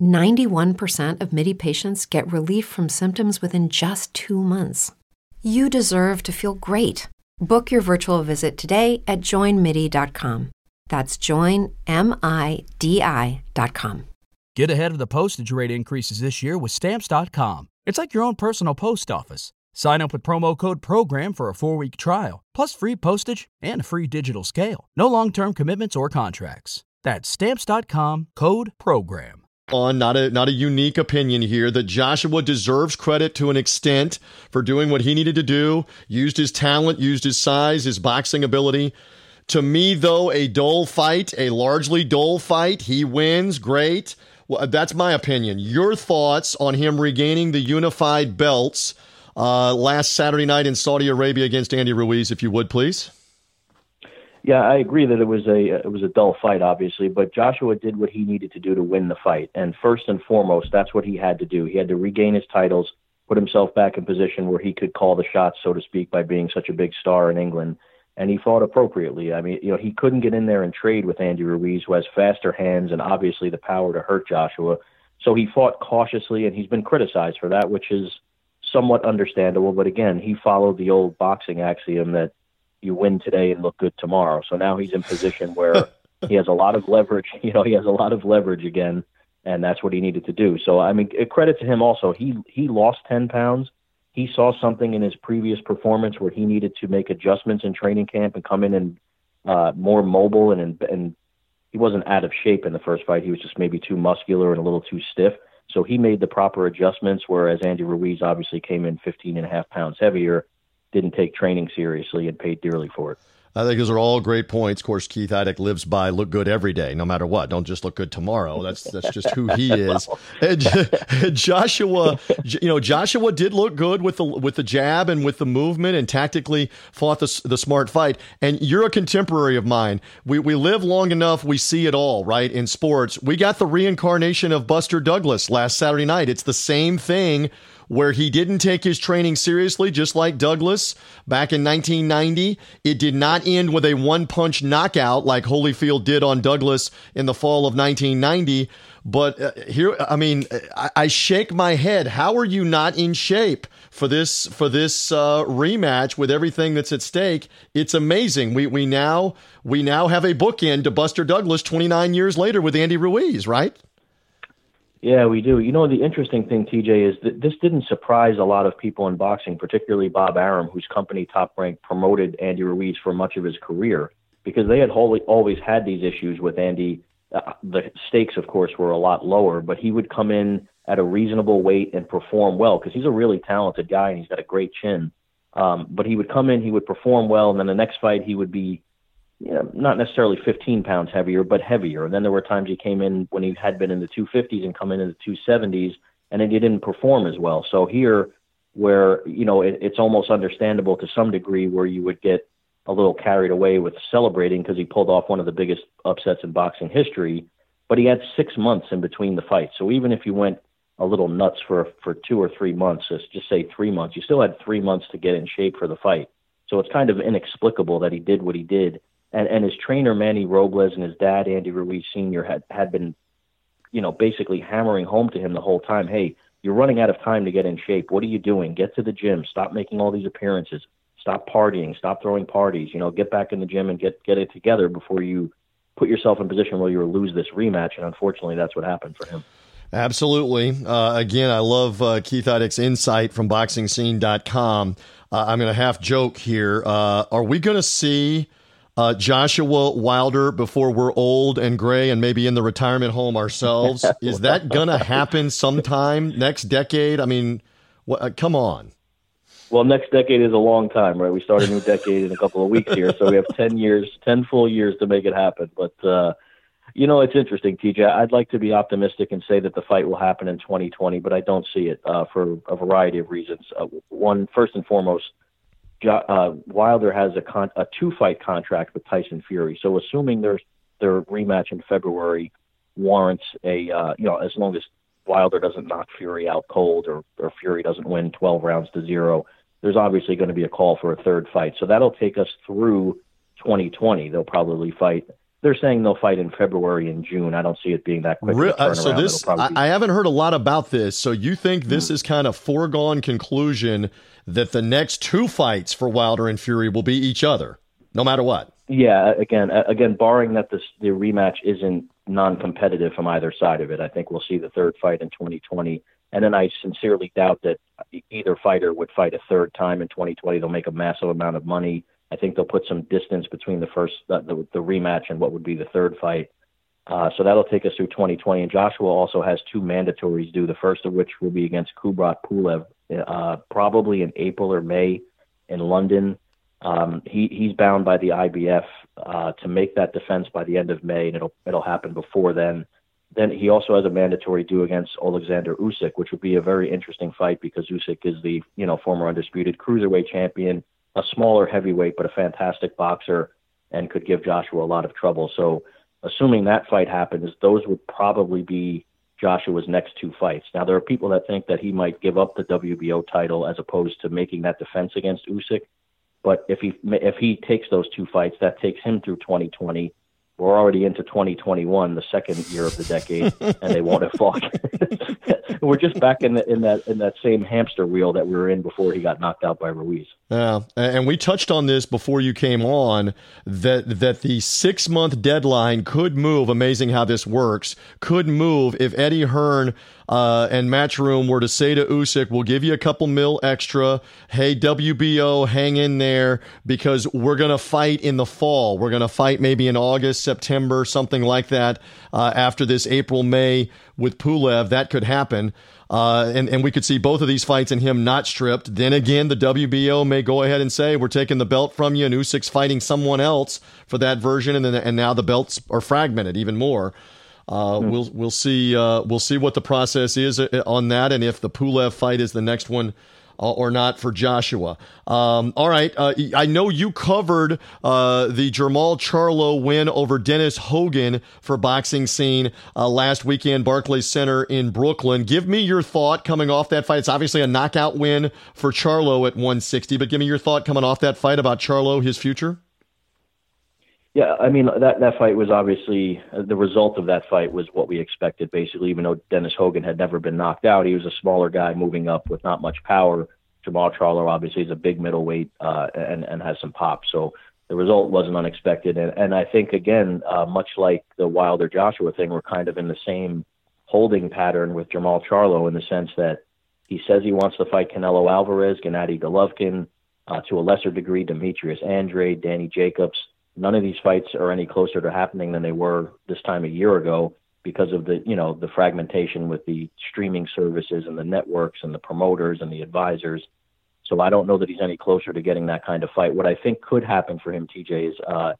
91% of MIDI patients get relief from symptoms within just two months. You deserve to feel great. Book your virtual visit today at joinmidi.com. That's joinmidi.com. Get ahead of the postage rate increases this year with stamps.com. It's like your own personal post office. Sign up with promo code PROGRAM for a four week trial, plus free postage and a free digital scale. No long term commitments or contracts. That's stamps.com code PROGRAM. On not a not a unique opinion here that Joshua deserves credit to an extent for doing what he needed to do, used his talent, used his size, his boxing ability. To me, though, a dull fight, a largely dull fight. He wins, great. Well, that's my opinion. Your thoughts on him regaining the unified belts uh, last Saturday night in Saudi Arabia against Andy Ruiz, if you would, please. Yeah, I agree that it was a it was a dull fight, obviously, but Joshua did what he needed to do to win the fight, and first and foremost, that's what he had to do. He had to regain his titles, put himself back in position where he could call the shots, so to speak, by being such a big star in England, and he fought appropriately. I mean, you know, he couldn't get in there and trade with Andy Ruiz, who has faster hands and obviously the power to hurt Joshua. So he fought cautiously, and he's been criticized for that, which is somewhat understandable. But again, he followed the old boxing axiom that you win today and look good tomorrow. So now he's in position where he has a lot of leverage. You know, he has a lot of leverage again, and that's what he needed to do. So I mean, credit to him also. He he lost ten pounds. He saw something in his previous performance where he needed to make adjustments in training camp and come in and uh, more mobile and, and and he wasn't out of shape in the first fight. He was just maybe too muscular and a little too stiff. So he made the proper adjustments, whereas Andy Ruiz obviously came in 15 and a half pounds heavier didn't take training seriously and paid dearly for it. I think those are all great points. Of course, Keith Idec lives by look good every day, no matter what. Don't just look good tomorrow. That's that's just who he is. And, Joshua, you know, Joshua did look good with the with the jab and with the movement and tactically fought the the smart fight. And you're a contemporary of mine. We we live long enough. We see it all, right? In sports, we got the reincarnation of Buster Douglas last Saturday night. It's the same thing where he didn't take his training seriously, just like Douglas back in 1990. It did not end with a one punch knockout like Holyfield did on Douglas in the fall of 1990. But uh, here, I mean, I, I, shake my head. How are you not in shape for this for this uh, rematch with everything that's at stake? It's amazing. We we now we now have a bookend to Buster Douglas 29 years later with Andy Ruiz, right? Yeah, we do. You know, the interesting thing, TJ, is that this didn't surprise a lot of people in boxing, particularly Bob Arum, whose company Top Rank promoted Andy Ruiz for much of his career, because they had wholly, always had these issues with Andy. Uh, the stakes, of course, were a lot lower, but he would come in at a reasonable weight and perform well because he's a really talented guy and he's got a great chin. Um, but he would come in, he would perform well, and then the next fight he would be you know, not necessarily 15 pounds heavier, but heavier. And then there were times he came in when he had been in the 250s and come in in the 270s, and then he didn't perform as well. So here, where you know it, it's almost understandable to some degree, where you would get a little carried away with celebrating because he pulled off one of the biggest upsets in boxing history, but he had six months in between the fights. So even if you went a little nuts for for two or three months, let's just say three months, you still had three months to get in shape for the fight. So it's kind of inexplicable that he did what he did and and his trainer Manny Robles and his dad Andy Ruiz Sr. had had been, you know, basically hammering home to him the whole time. Hey, you're running out of time to get in shape. What are you doing? Get to the gym. Stop making all these appearances. Stop partying. Stop throwing parties. You know, get back in the gym and get get it together before you put yourself in position where you lose this rematch. And unfortunately, that's what happened for him. Absolutely. Uh, again, I love uh, Keith Idec's insight from BoxingScene.com. Uh, I'm going to half joke here. Uh, are we going to see? Uh, Joshua Wilder before we're old and gray and maybe in the retirement home ourselves. Is that going to happen sometime next decade? I mean, wh- uh, come on. Well, next decade is a long time, right? We start a new decade in a couple of weeks here, so we have ten years, ten full years to make it happen. But uh, you know, it's interesting, TJ. I'd like to be optimistic and say that the fight will happen in 2020, but I don't see it uh, for a variety of reasons. Uh, one, first and foremost, uh, Wilder has a, con- a two fight contract with Tyson Fury. So assuming there's their rematch in February warrants a uh, you know as long as Wilder doesn't knock Fury out cold or, or Fury doesn't win 12 rounds to zero, there's obviously going to be a call for a third fight. So that'll take us through 2020. They'll probably fight they're saying they'll fight in February and June. I don't see it being that quick. Re- uh, so this, I, I, haven't heard a lot about this. So you think this mm is kind of foregone conclusion that the next two fights for Wilder and Fury will be each other, no matter what? Yeah. Again, again, barring that this, the rematch isn't non-competitive from either side of it, I think we'll see the third fight in 2020. And then I sincerely doubt that either fighter would fight a third time in 2020. They'll make a massive amount of money I think they'll put some distance between the first the, the, the rematch and what would be the third fight. Uh, so that'll take us through 2020. And Joshua also has two mandatories due. The first of which will be against Kubrat Pulev, uh, probably in April or May in London. Um, he he's bound by the IBF uh, to make that defense by the end of May, and it'll it'll happen before then. Then he also has a mandatory due against Alexander Usyk, which would be a very interesting fight because Usyk is the you know former undisputed cruiserweight champion a smaller heavyweight, but a fantastic boxer and could give Joshua a lot of trouble. So, assuming that fight happens, those would probably be Joshua's next two fights. Now, there are people that think that he might give up the WBO title as opposed to making that defense against Usyk. But if he if he takes those two fights, that takes him through 2020 we're already into 2021, the second year of the decade, and they won't have fought. we're just back in, the, in that in that same hamster wheel that we were in before he got knocked out by Ruiz. Yeah, and we touched on this before you came on that that the six month deadline could move. Amazing how this works. Could move if Eddie Hearn uh, and Matchroom were to say to Usyk, "We'll give you a couple mil extra. Hey WBO, hang in there because we're gonna fight in the fall. We're gonna fight maybe in August, September, something like that. Uh, after this April May with Pulev, that could happen." Uh, and, and we could see both of these fights and him not stripped. Then again, the WBO may go ahead and say, we're taking the belt from you, and Usyk's fighting someone else for that version, and then and now the belts are fragmented even more. Uh, mm. We'll we'll see uh, we'll see what the process is uh, on that, and if the Pulev fight is the next one uh, or not for Joshua. Um, all right. Uh, I know you covered uh, the Jermall Charlo win over Dennis Hogan for Boxing Scene uh, last weekend, Barclays Center in Brooklyn. Give me your thought coming off that fight. It's obviously a knockout win for Charlo at 160, but give me your thought coming off that fight about Charlo, his future. Yeah, I mean that that fight was obviously the result of that fight was what we expected. Basically, even though Dennis Hogan had never been knocked out, he was a smaller guy moving up with not much power. Jermall Charlo obviously is a big middleweight uh, and and has some pop. So the result wasn't unexpected. And and I think again, uh, much like the Wilder Joshua thing, we're kind of in the same holding pattern with Jermall Charlo in the sense that he says he wants to fight Canelo Alvarez, Gennady Golovkin, uh, to a lesser degree Demetrius Andre, Danny Jacobs none of these fights are any closer to happening than they were this time a year ago because of the you know the fragmentation with the streaming services and the networks and the promoters and the advisors. So I don't know that he's any closer to getting that kind of fight. What I think could happen for him, TJ, is uh,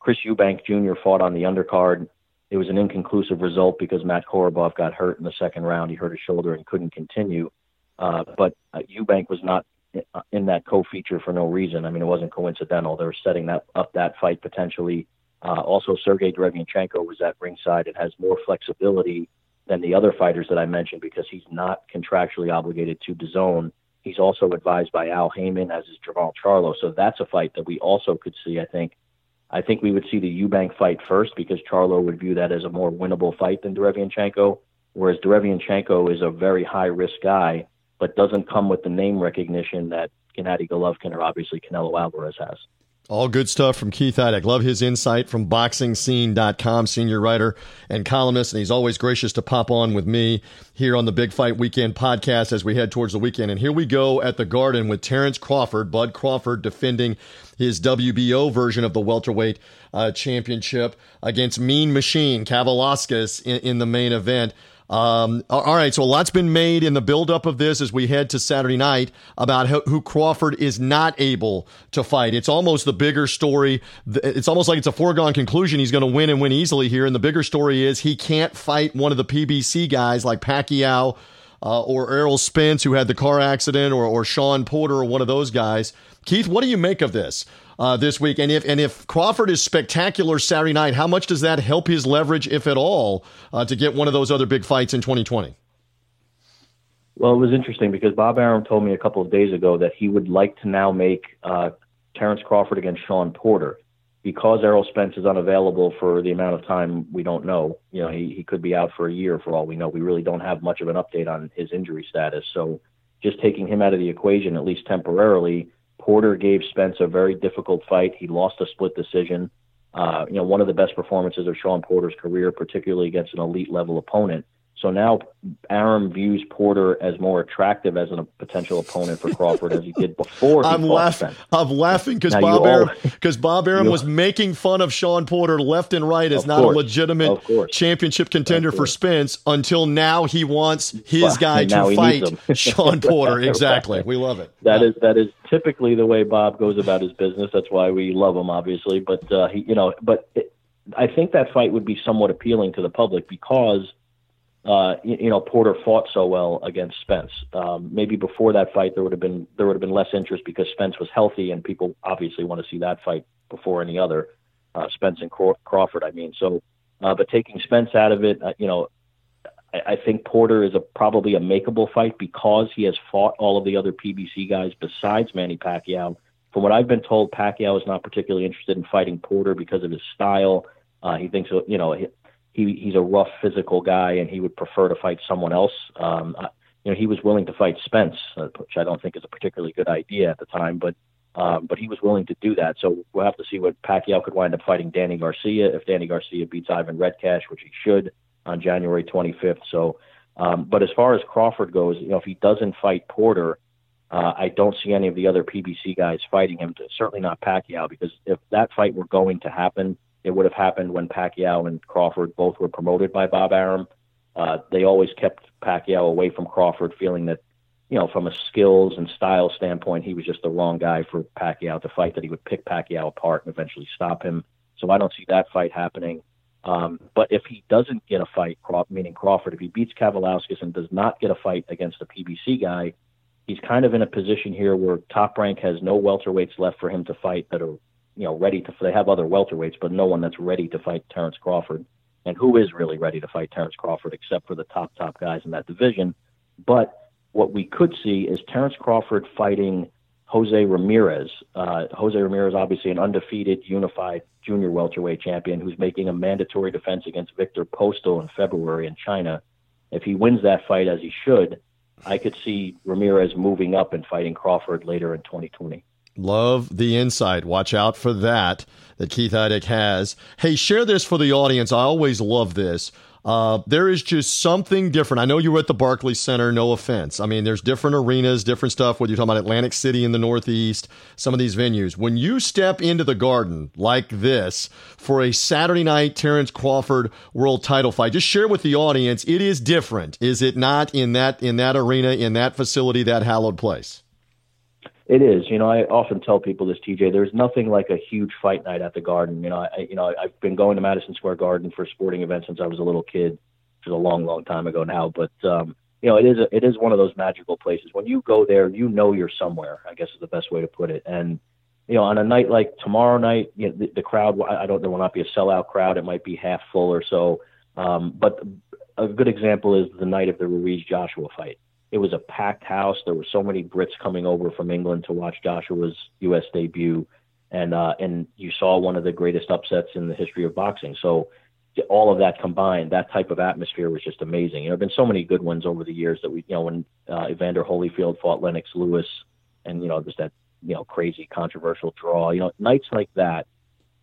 Chris Eubank Jr. fought on the undercard. It was an inconclusive result because Matt Korobov got hurt in the second round. He hurt his shoulder and couldn't continue. Uh, but uh, Eubank was not in that co-feature for no reason. I mean, it wasn't coincidental. They were setting that up that fight potentially. Uh, also, Sergey Derevyanchenko was at ringside and has more flexibility than the other fighters that I mentioned because he's not contractually obligated to DAZN. He's also advised by Al Haymon, as is Jermall Charlo. So that's a fight that we also could see. I think. I think we would see the Eubank fight first because Charlo would view that as a more winnable fight than Derevyanchenko, whereas Derevyanchenko is a very high risk guy but doesn't come with the name recognition that Gennady Golovkin or obviously Canelo Alvarez has. All good stuff from Keith Idec. Love his insight from BoxingScene.com, senior writer and columnist, and he's always gracious to pop on with me here on the Big Fight Weekend podcast as we head towards the weekend. And here we go at the Garden with Terrence Crawford, Bud Crawford defending his WBO version of the welterweight uh, championship against Mean Machine Kavaliauskas in, in the main event. Um, all right, so a lot's been made in the buildup of this as we head to Saturday night about who Crawford is not able to fight. It's almost the bigger story. It's almost like it's a foregone conclusion he's going to win and win easily here. And the bigger story is he can't fight one of the PBC guys like Pacquiao. Uh, or Errol Spence, who had the car accident, or, or Shawn Porter, or one of those guys. Keith, what do you make of this? uh, this week. And if and if Crawford is spectacular Saturday night, how much does that help his leverage, if at all, uh, to get one of those other big fights in 2020? Well, it was interesting because Bob Arum told me a couple of days ago that he would like to now make uh, Terrence Crawford against Shawn Porter because Errol Spence is unavailable for the amount of time we don't know. You know, he, he could be out for a year for all we know. We really don't have much of an update on his injury status. So just taking him out of the equation, at least temporarily, Porter gave Spence a very difficult fight. He lost a split decision. Uh, you know, one of the best performances of Shawn Porter's career, particularly against an elite level opponent. So now Arum views Porter as more attractive as a potential opponent for Crawford as he did before. He I'm laughing. I'm laughing because Bob Arum because Bob Arum was making fun of Shawn Porter left and right as not course, a legitimate championship contender for Spence until now he wants his guy to fight Shawn Porter. exactly. We love it. That yeah. is that is typically the way Bob goes about his business. That's why we love him, obviously. But uh, he, you know, but it, I think that fight would be somewhat appealing to the public because uh, you, you, know, Porter fought so well against Spence. Um, maybe before that fight, there would have been there would have been less interest because Spence was healthy, and people obviously want to see that fight before any other. Uh, Spence and Crawford, I mean. So, uh, but taking Spence out of it, uh, you know, I, I think Porter is a probably a makeable fight because he has fought all of the other PBC guys besides Manny Pacquiao. From what I've been told, Pacquiao is not particularly interested in fighting Porter because of his style. Uh, he thinks, you know, he he's a rough physical guy and he would prefer to fight someone else. Um, you know, he was willing to fight Spence, uh, which I don't think is a particularly good idea at the time, but um, but he was willing to do that. So we'll have to see what Pacquiao could wind up fighting Danny Garcia if Danny Garcia beats Ivan Redkach, which he should on January 25th. So, um, but as far as Crawford goes, you know, if he doesn't fight Porter, uh, I don't see any of the other PBC guys fighting him. Certainly not Pacquiao, because if that fight were going to happen, it would have happened when Pacquiao and Crawford both were promoted by Bob Arum. Uh, they always kept Pacquiao away from Crawford, feeling that, you know, from a skills and style standpoint, he was just the wrong guy for Pacquiao to fight. That he would pick Pacquiao apart and eventually stop him. So I don't see that fight happening. Um, but if he doesn't get a fight, meaning Crawford, if he beats Kavaliauskas and does not get a fight against a PBC guy, he's kind of in a position here where Top Rank has no welterweights left for him to fight that are, you know, ready to. They have other welterweights, but no one that's ready to fight Terrence Crawford. And who is really ready to fight Terrence Crawford except for the top top guys in that division? But what we could see is Terrence Crawford fighting Jose Ramirez. Uh, Jose Ramirez, obviously an undefeated, unified junior welterweight champion, who's making a mandatory defense against Victor Postol in February in China. If he wins that fight, as he should, I could see Ramirez moving up and fighting Crawford later in 2020. Love the insight. Watch out for that that Keith Idec has. Hey, share this for the audience. I always love this. Uh, there is just something different. I know you were at the Barclays Center, no offense. I mean, there's different arenas, different stuff, whether you're talking about Atlantic City in the Northeast, some of these venues. When you step into the garden like this for a Saturday night Terrence Crawford world title fight, just share with the audience, it is different, is it not, in that in that arena, in that facility, that hallowed place? It is. You know, I often tell people this, TJ. There's nothing like a huge fight night at the Garden. You know, I, you know, I've been going to Madison Square Garden for sporting events since I was a little kid, which is a long, long time ago now. But um, you know, it is a, it is one of those magical places. When you go there, you know you're somewhere. I guess is the best way to put it. And you know, on a night like tomorrow night, you know, the, the crowd. I don't. There will not be a sellout crowd. It might be half full or so. Um, but a good example is the night of the Ruiz Joshua fight it was a packed house. There were so many Brits coming over from England to watch Joshua's U.S. debut, and uh, and you saw one of the greatest upsets in the history of boxing. So all of that combined, that type of atmosphere was just amazing. You know, there have been so many good ones over the years that we, you know, when uh, Evander Holyfield fought Lennox Lewis, and you know, there's that you know crazy controversial draw. You know, nights like that,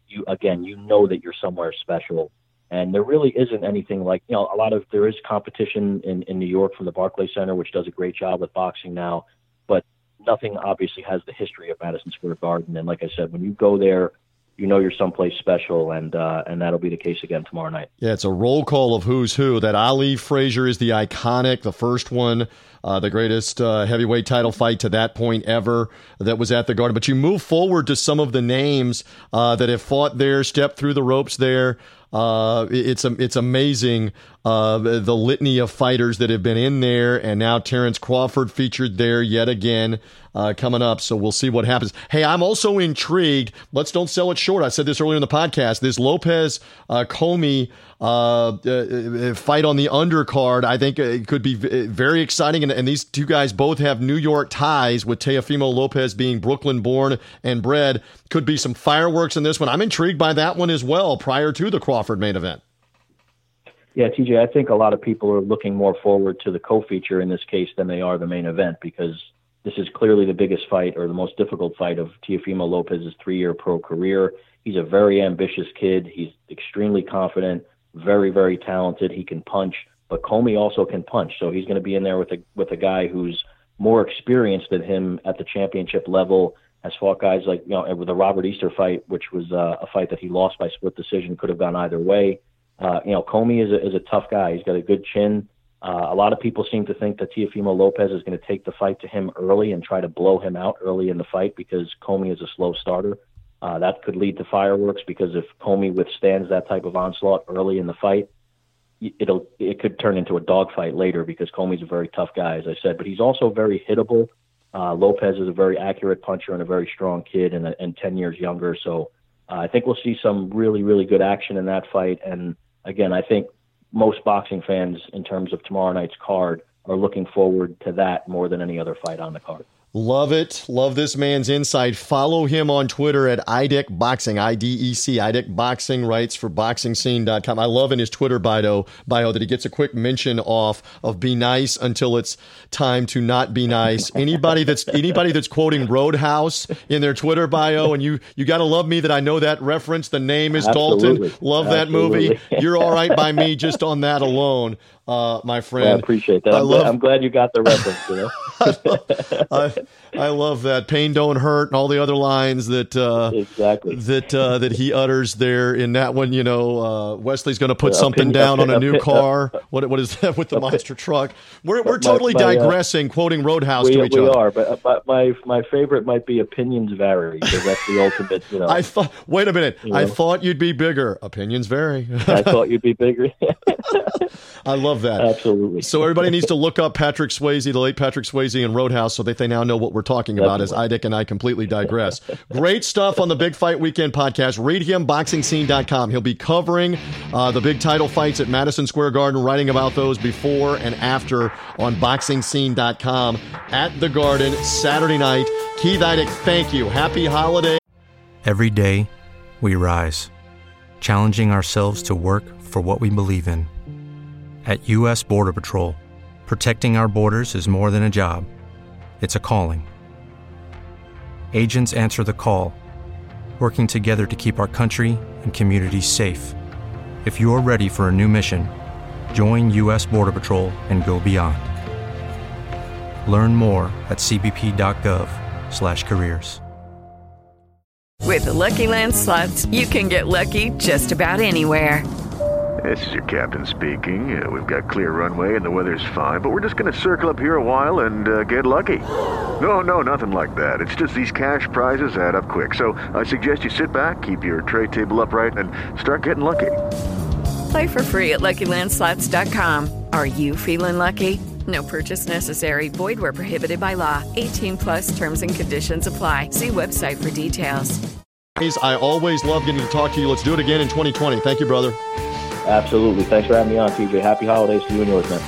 you again, you know that you're somewhere special and there really isn't anything like, you know, a lot of there is competition in, in New York from the Barclay Center, which does a great job with boxing now, but nothing obviously has the history of Madison Square Garden. And like I said, when you go there, you know you're someplace special, and uh, and that'll be the case again tomorrow night. Yeah, it's a roll call of who's who. That Ali Frazier is the iconic, the first one, uh, the greatest uh, heavyweight title fight to that point ever that was at the Garden. But you move forward to some of the names uh, that have fought there, stepped through the ropes there. Uh, it's it's amazing uh, the litany of fighters that have been in there, and now Terrence Crawford featured there yet again uh, coming up. So we'll see what happens. Hey, I'm also intrigued. Let's don't sell it short. I said this earlier in the podcast. This Lopez uh, Commey uh, uh, fight on the undercard, I think it could be very exciting. And, and, these two guys both have New York ties, with Teofimo Lopez being Brooklyn born and bred. Could be some fireworks in this one. I'm intrigued by that one as well. Prior to the Crawford main event. Yeah, TJ, I think a lot of people are looking more forward to the co-feature in this case than they are the main event because this is clearly the biggest fight or the most difficult fight of Teofimo Lopez's three-year pro career. He's a very ambitious kid. He's extremely confident, very, very talented. He can punch, but Commey also can punch. So he's going to be in there with a with a guy who's more experienced than him at the championship level. Has fought guys like you know with the Robert Easter fight, which was uh, a fight that he lost by split decision, could have gone either way. Uh, you know, Commey is a, is a tough guy. He's got a good chin. Uh, a lot of people seem to think that Teofimo Lopez is going to take the fight to him early and try to blow him out early in the fight because Commey is a slow starter. Uh, that could lead to fireworks because if Commey withstands that type of onslaught early in the fight, it'll it could turn into a dogfight later because Commey's a very tough guy, as I said. But he's also very hittable. Uh, Lopez is a very accurate puncher and a very strong kid, and, and 10 years younger. So uh, I think we'll see some really, really good action in that fight. And again, I think most boxing fans, in terms of tomorrow night's card, are looking forward to that more than any other fight on the card. Love it. Love this man's insight. Follow him on Twitter at IDEC Boxing, I D E C. IDEC Boxing writes for BoxingScene.com. I love in his Twitter bio, bio that he gets a quick mention off of be nice until it's time to not be nice. Anybody that's anybody that's quoting Roadhouse in their Twitter bio, and you you got to love me that I know that reference. The name is Absolutely. Dalton. Love Absolutely. that movie. You're all right by me just on that alone uh, my friend. Well, I appreciate that. I I'm, love, glad, you got the reference. You know, I, I, love that pain don't hurt and all the other lines that uh, exactly that uh, that he utters there in that one. You know, uh, Wesley's going to put something down on a new car. what what is that with the monster truck? We're we're totally my, my, uh, digressing, quoting Roadhouse we, to each we other. We are, but, but my my favorite might be opinions vary because that's the ultimate. You know, I thought. Wait a minute. I know? thought you'd be bigger. Opinions vary. I thought you'd be bigger. I love love that. Absolutely. So everybody needs to look up Patrick Swayze, the late Patrick Swayze in Roadhouse, so that they now know what we're talking about as Idec and I completely digress. Great stuff on the Big Fight Weekend podcast. Read him, boxingscene.com. He'll be covering uh, the big title fights at Madison Square Garden, writing about those before and after on boxingscene.com at the Garden Saturday night. Keith Idec, thank you. Happy holiday. Every day, we rise, challenging ourselves to work for what we believe in. At U.S. Border Patrol, protecting our borders is more than a job, it's a calling. Agents answer the call, working together to keep our country and communities safe. If you're ready for a new mission, join U.S. Border Patrol and go beyond. Learn more at cbp.gov/careers. With the Lucky Land slots, you can get lucky just about anywhere. This is your captain speaking. Uh, we've got clear runway and the weather's fine, but we're just going to circle up here a while and uh, get lucky. No, no, nothing like that. It's just these cash prizes add up quick. So I suggest you sit back, keep your tray table upright, and start getting lucky. Play for free at LuckyLandSlots.com. Are you feeling lucky? No purchase necessary. Void where prohibited by law. 18 plus terms and conditions apply. See website for details. I always love getting to talk to you. Let's do it again in 2020. Thank you, brother. Absolutely. Thanks for having me on, TJ. Happy holidays to you and yours, man.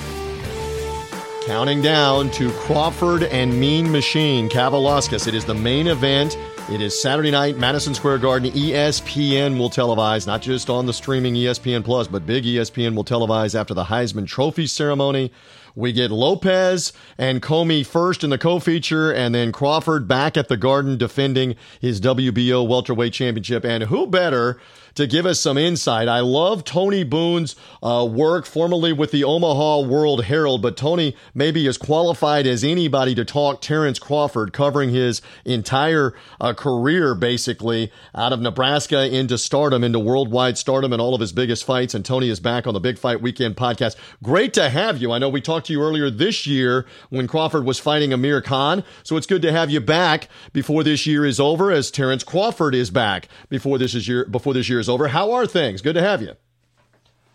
Counting down to Crawford and Mean Machine, Kavaliauskas. It is the main event. It is Saturday night, Madison Square Garden. ESPN will televise, not just on the streaming ESPN Plus, but big ESPN will televise after the Heisman Trophy ceremony. We get Lopez and Commey first in the co-feature, and then Crawford back at the Garden defending his WBO welterweight championship. And who better to give us some insight? I love Tony Boone's uh, work, formerly with the Omaha World Herald, but Tony maybe as qualified as anybody to talk Terrence Crawford, covering his entire uh, career basically out of Nebraska into stardom, into worldwide stardom, and all of his biggest fights. And Tony is back on the Big Fight Weekend podcast. Great to have you. I know we talked to you earlier this year when Crawford was fighting Amir Khan. So it's good to have you back before this year is over, as Terrence Crawford is back before this is year before this year is over. How are things? Good to have you.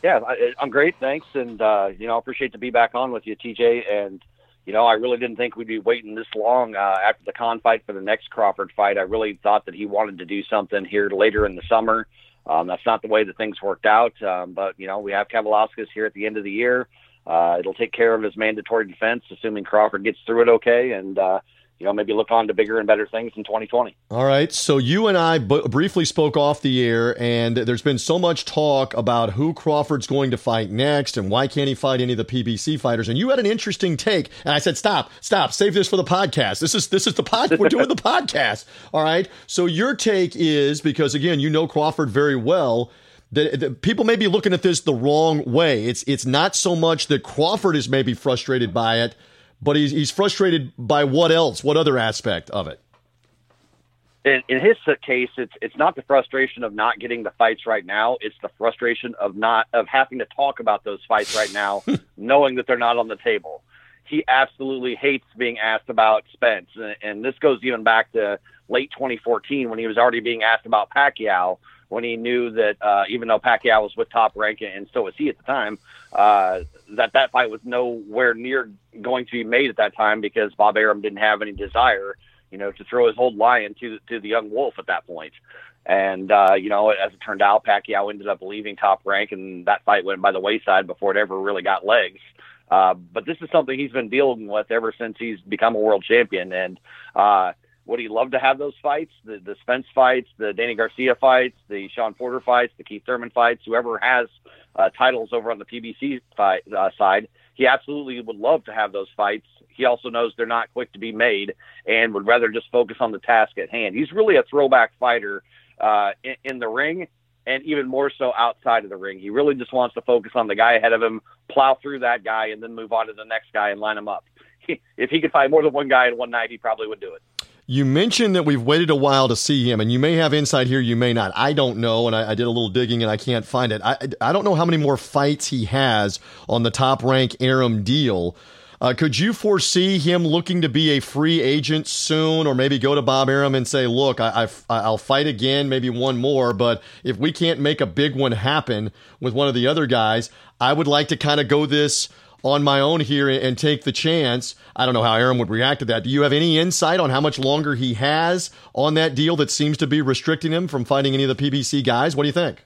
Yeah, I, I'm great, thanks, and uh, you know, I appreciate to be back on with you, TJ. And you know, I really didn't think we'd be waiting this long uh, after the Khan fight for the next Crawford fight. I really thought that he wanted to do something here later in the summer. Um, that's not the way that things worked out, um, but you know, we have Kavaliauskas here at the end of the year. Uh, it'll take care of his mandatory defense, assuming Crawford gets through it okay, and uh, you know maybe look on to bigger and better things in 2020. All right. So you and I b- briefly spoke off the air, and there's been so much talk about who Crawford's going to fight next, and why can't he fight any of the PBC fighters? And you had an interesting take, and I said, "Stop, stop, save this for the podcast. This is this is the pod. We're doing the podcast. All right." So your take is because again, you know Crawford very well that, that, people may be looking at this the wrong way. It's it's not so much that Crawford is maybe frustrated by it, but he's he's frustrated by what else? What other aspect of it? In, in his case, it's it's not the frustration of not getting the fights right now. It's the frustration of not of having to talk about those fights right now, knowing that they're not on the table. He absolutely hates being asked about Spence, and, and this goes even back to late 2014 when he was already being asked about Pacquiao when he knew that uh, even though Pacquiao was with Top Rank and so was he at the time, uh, that that fight was nowhere near going to be made at that time because Bob Arum didn't have any desire, you know, to throw his old lion to to the young wolf at that point. And uh, you know, as it turned out, Pacquiao ended up leaving Top Rank, and that fight went by the wayside before it ever really got legs. Uh, but this is something he's been dealing with ever since he's become a world champion, and uh, would he love to have those fights? The the Spence fights, the Danny Garcia fights, the Shawn Porter fights, the Keith Thurman fights, whoever has uh, titles over on the PBC fight, uh, side, he absolutely would love to have those fights. He also knows they're not quick to be made and would rather just focus on the task at hand. He's really a throwback fighter uh, in, in the ring and even more so outside of the ring. He really just wants to focus on the guy ahead of him, plow through that guy, and then move on to the next guy and line him up. if he could find more than one guy in one night, he probably would do it. You mentioned that we've waited a while to see him, and you may have insight here, you may not. I don't know, and I, I, did a little digging and I can't find it. I, I don't know how many more fights he has on the top rank Arum deal. Uh, could you foresee him looking to be a free agent soon, or maybe go to Bob Arum and say, "Look, I, I, will fight again, maybe one more, but if we can't make a big one happen with one of the other guys, I would like to kind of go this." On my own here and take the chance. I don't know how Arum would react to that. Do you have any insight on how much longer he has on that deal that seems to be restricting him from fighting any of the PBC guys? What do you think?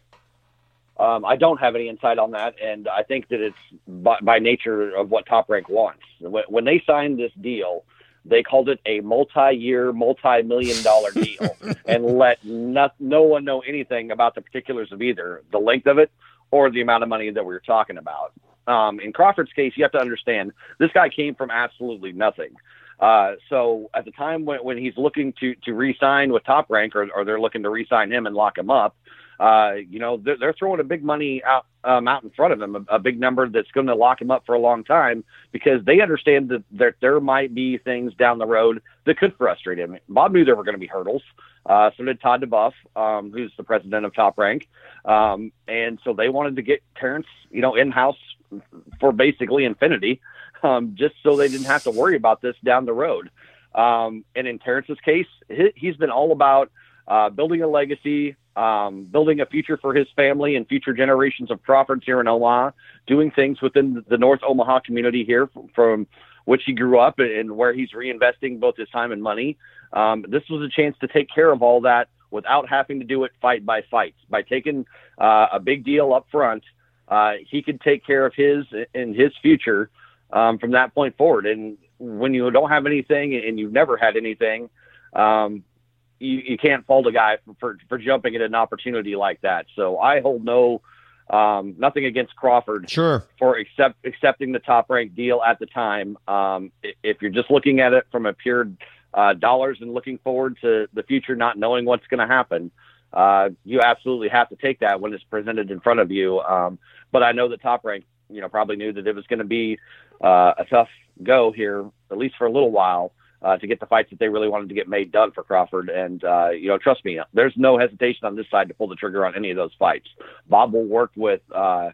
Um, I don't have any insight on that, and I think that it's by, by nature of what Top Rank wants. When, when they signed this deal, they called it a multi-year, multi-million dollar deal, and let no, no one know anything about the particulars of either the length of it or the amount of money that we were talking about. Um, in Crawford's case, you have to understand this guy came from absolutely nothing. Uh, so at the time when, when he's looking to to re-sign with Top Rank, or, or they're looking to re-sign him and lock him up, uh, you know, they're, they're, throwing a big money out, um, out in front of him, a, a big number that's going to lock him up for a long time because they understand that there, there might be things down the road that could frustrate him. Bob knew there were going to be hurdles. Uh, so did Todd duBoef, um, who's the president of Top Rank. Um, and so they wanted to get Terrence, you know, in house for basically infinity, um, just so they didn't have to worry about this down the road. Um, and in Terrence's case, he, he's been all about uh, building a legacy, um, building a future for his family and future generations of Crawfords here in Omaha, doing things within the North Omaha community here from, from which he grew up and where he's reinvesting both his time and money. Um, this was a chance to take care of all that without having to do it fight by fight. By taking uh, a big deal up front, uh, he could take care of his and his future um, from that point forward. And when you don't have anything and you've never had anything, um, you, you can't fault a guy for, for, for jumping at an opportunity like that. So I hold no um, nothing against Crawford sure. for accept, accepting the top ranked deal at the time. Um, if you're just looking at it from a pure uh, dollars and looking forward to the future, not knowing what's going to happen, uh, you absolutely have to take that when it's presented in front of you. Um, but I know the top rank, you know, probably knew that it was going to be uh, a tough go here, at least for a little while uh, to get the fights that they really wanted to get made done for Crawford. And, uh, you know, trust me, there's no hesitation on this side to pull the trigger on any of those fights. Bob will work with uh,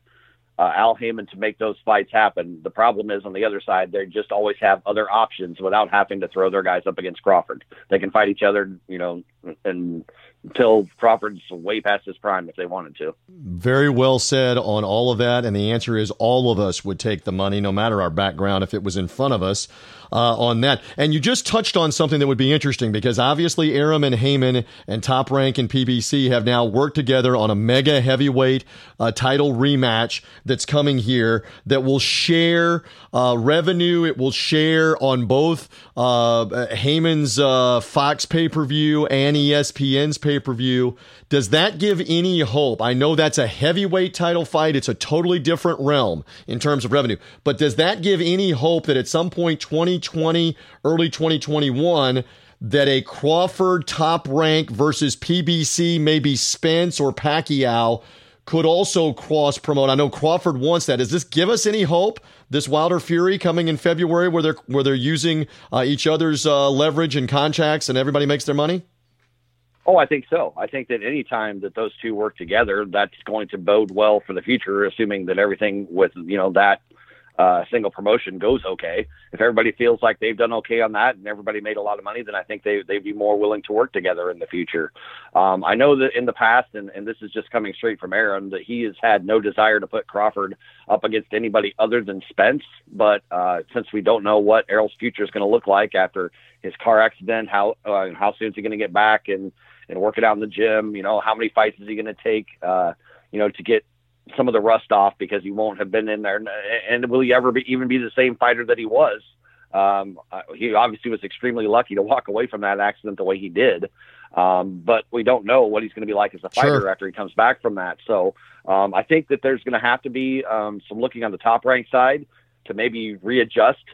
uh, Al Haymon to make those fights happen. The problem is on the other side, they just always have other options without having to throw their guys up against Crawford. They can fight each other, you know, and until Crawford's way past his prime if they wanted to. Very well said on all of that. And the answer is all of us would take the money, no matter our background, if it was in front of us uh, on that. And you just touched on something that would be interesting because obviously Arum and Haymon and Top Rank and PBC have now worked together on a mega heavyweight uh, title rematch that's coming here that will share uh, revenue. It will share on both uh, Haymon's uh, Fox pay per view and ESPN's pay per view. Does that give any hope? I know that's a heavyweight title fight. It's a totally different realm in terms of revenue. But does that give any hope that at some point 2020, early 2021, that a Crawford top rank versus PBC, maybe Spence or Pacquiao, could also cross promote? I know Crawford wants that. Does this give us any hope? This Wilder Fury coming in February, where they're where they're using uh, each other's uh, leverage and contracts, and everybody makes their money. Oh, I think so. I think that any time that those two work together, that's going to bode well for the future, assuming that everything with you know that uh, single promotion goes okay. If everybody feels like they've done okay on that and everybody made a lot of money, then I think they they'd be more willing to work together in the future. Um, I know that in the past, and, and this is just coming straight from Arum, that he has had no desire to put Crawford up against anybody other than Spence. But uh, since we don't know what Errol's future is going to look like after his car accident, how uh, how soon is he going to get back and and work it out in the gym. You know, how many fights is he going to take? Uh, you know, to get some of the rust off because he won't have been in there. And will he ever be, even be the same fighter that he was? Um, uh, he obviously was extremely lucky to walk away from that accident the way he did. Um, but we don't know what he's going to be like as a fighter sure. after he comes back from that. So um, I think that there's going to have to be um, some looking on the top rank side to maybe readjust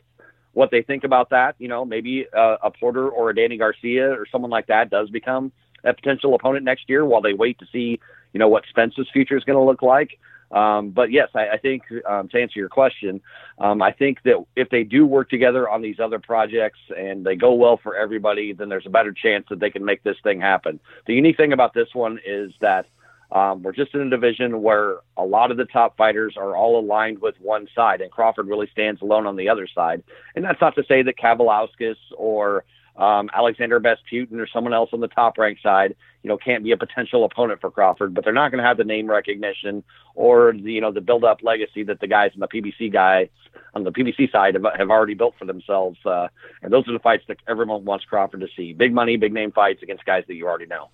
what they think about that. You know, maybe uh, a Porter or a Danny Garcia or someone like that does become a potential opponent next year while they wait to see, you know, what Spence's future is going to look like. Um, but yes, I, I think um, to answer your question, um, I think that if they do work together on these other projects and they go well for everybody, then there's a better chance that they can make this thing happen. The unique thing about this one is that Um, we're just in a division where a lot of the top fighters are all aligned with one side, and Crawford really stands alone on the other side. And that's not to say that Kavaliauskas or um, Alexander Best Putin or someone else on the top ranked side, you know, can't be a potential opponent for Crawford, but they're not going to have the name recognition or the, you know, the build up legacy that the guys in the PBC guys on the PBC side have, have already built for themselves. Uh, and those are the fights that everyone wants Crawford to see. Big money, big name fights against guys that you already know.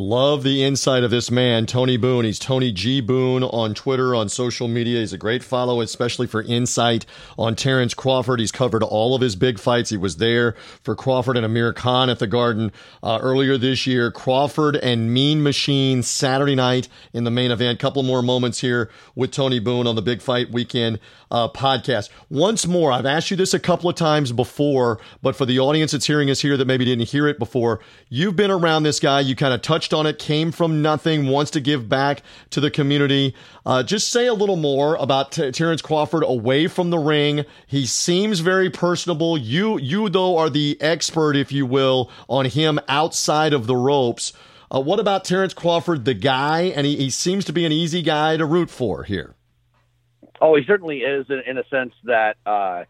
Love the insight of this man, Tony Boone. He's Tony G. Boone on Twitter, on social media. He's a great follow, especially for insight on Terrence Crawford. He's covered all of his big fights. He was there for Crawford and Amir Khan at the Garden uh, earlier this year. Crawford and Mean Machine Saturday night in the main event. Couple more moments here with Tony Boone on the Big Fight Weekend uh, podcast. Once more, I've asked you this a couple of times before, but for the audience that's hearing us here that maybe didn't hear it before, you've been around this guy. You kind of touched touched on it, came from nothing, wants to give back to the community. Uh, just say a little more about T- Terrence Crawford away from the ring. He seems very personable. You, you though, are the expert, if you will, on him outside of the ropes. Uh, what about Terrence Crawford, the guy? And he, he seems to be an easy guy to root for here. Oh, he certainly is in, in a sense that uh,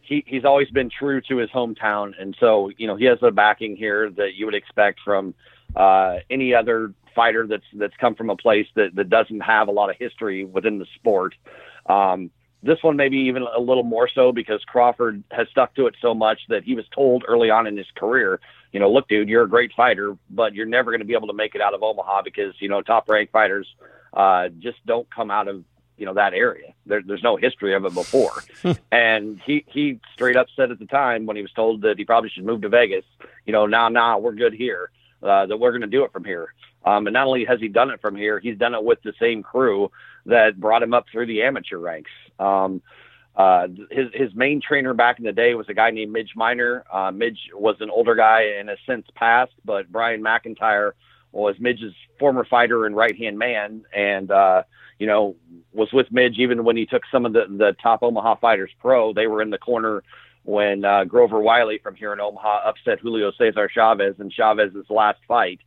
he, he's always been true to his hometown. And so, you know, he has the backing here that you would expect from uh, any other fighter that's that's come from a place that, that doesn't have a lot of history within the sport. Um, this one maybe even a little more so because Crawford has stuck to it so much that he was told early on in his career, you know, look, dude, you're a great fighter, but you're never going to be able to make it out of Omaha because you know top ranked fighters uh, just don't come out of you know that area. There, there's no history of it before, and he he straight up said at the time when he was told that he probably should move to Vegas, you know, now nah, nah, we're good here uh, that we're going to do it from here. Um, and not only has he done it from here, he's done it with the same crew that brought him up through the amateur ranks. Um, uh, his his main trainer back in the day was a guy named Midge Minor. Uh, Midge was an older guy and has since passed, but Brian McIntyre was Midge's former fighter and right hand man, and uh, you know was with Midge even when he took some of the the top Omaha fighters pro. They were in the corner when uh, Grover Wiley from here in Omaha upset Julio Cesar Chavez in Chavez's last fight.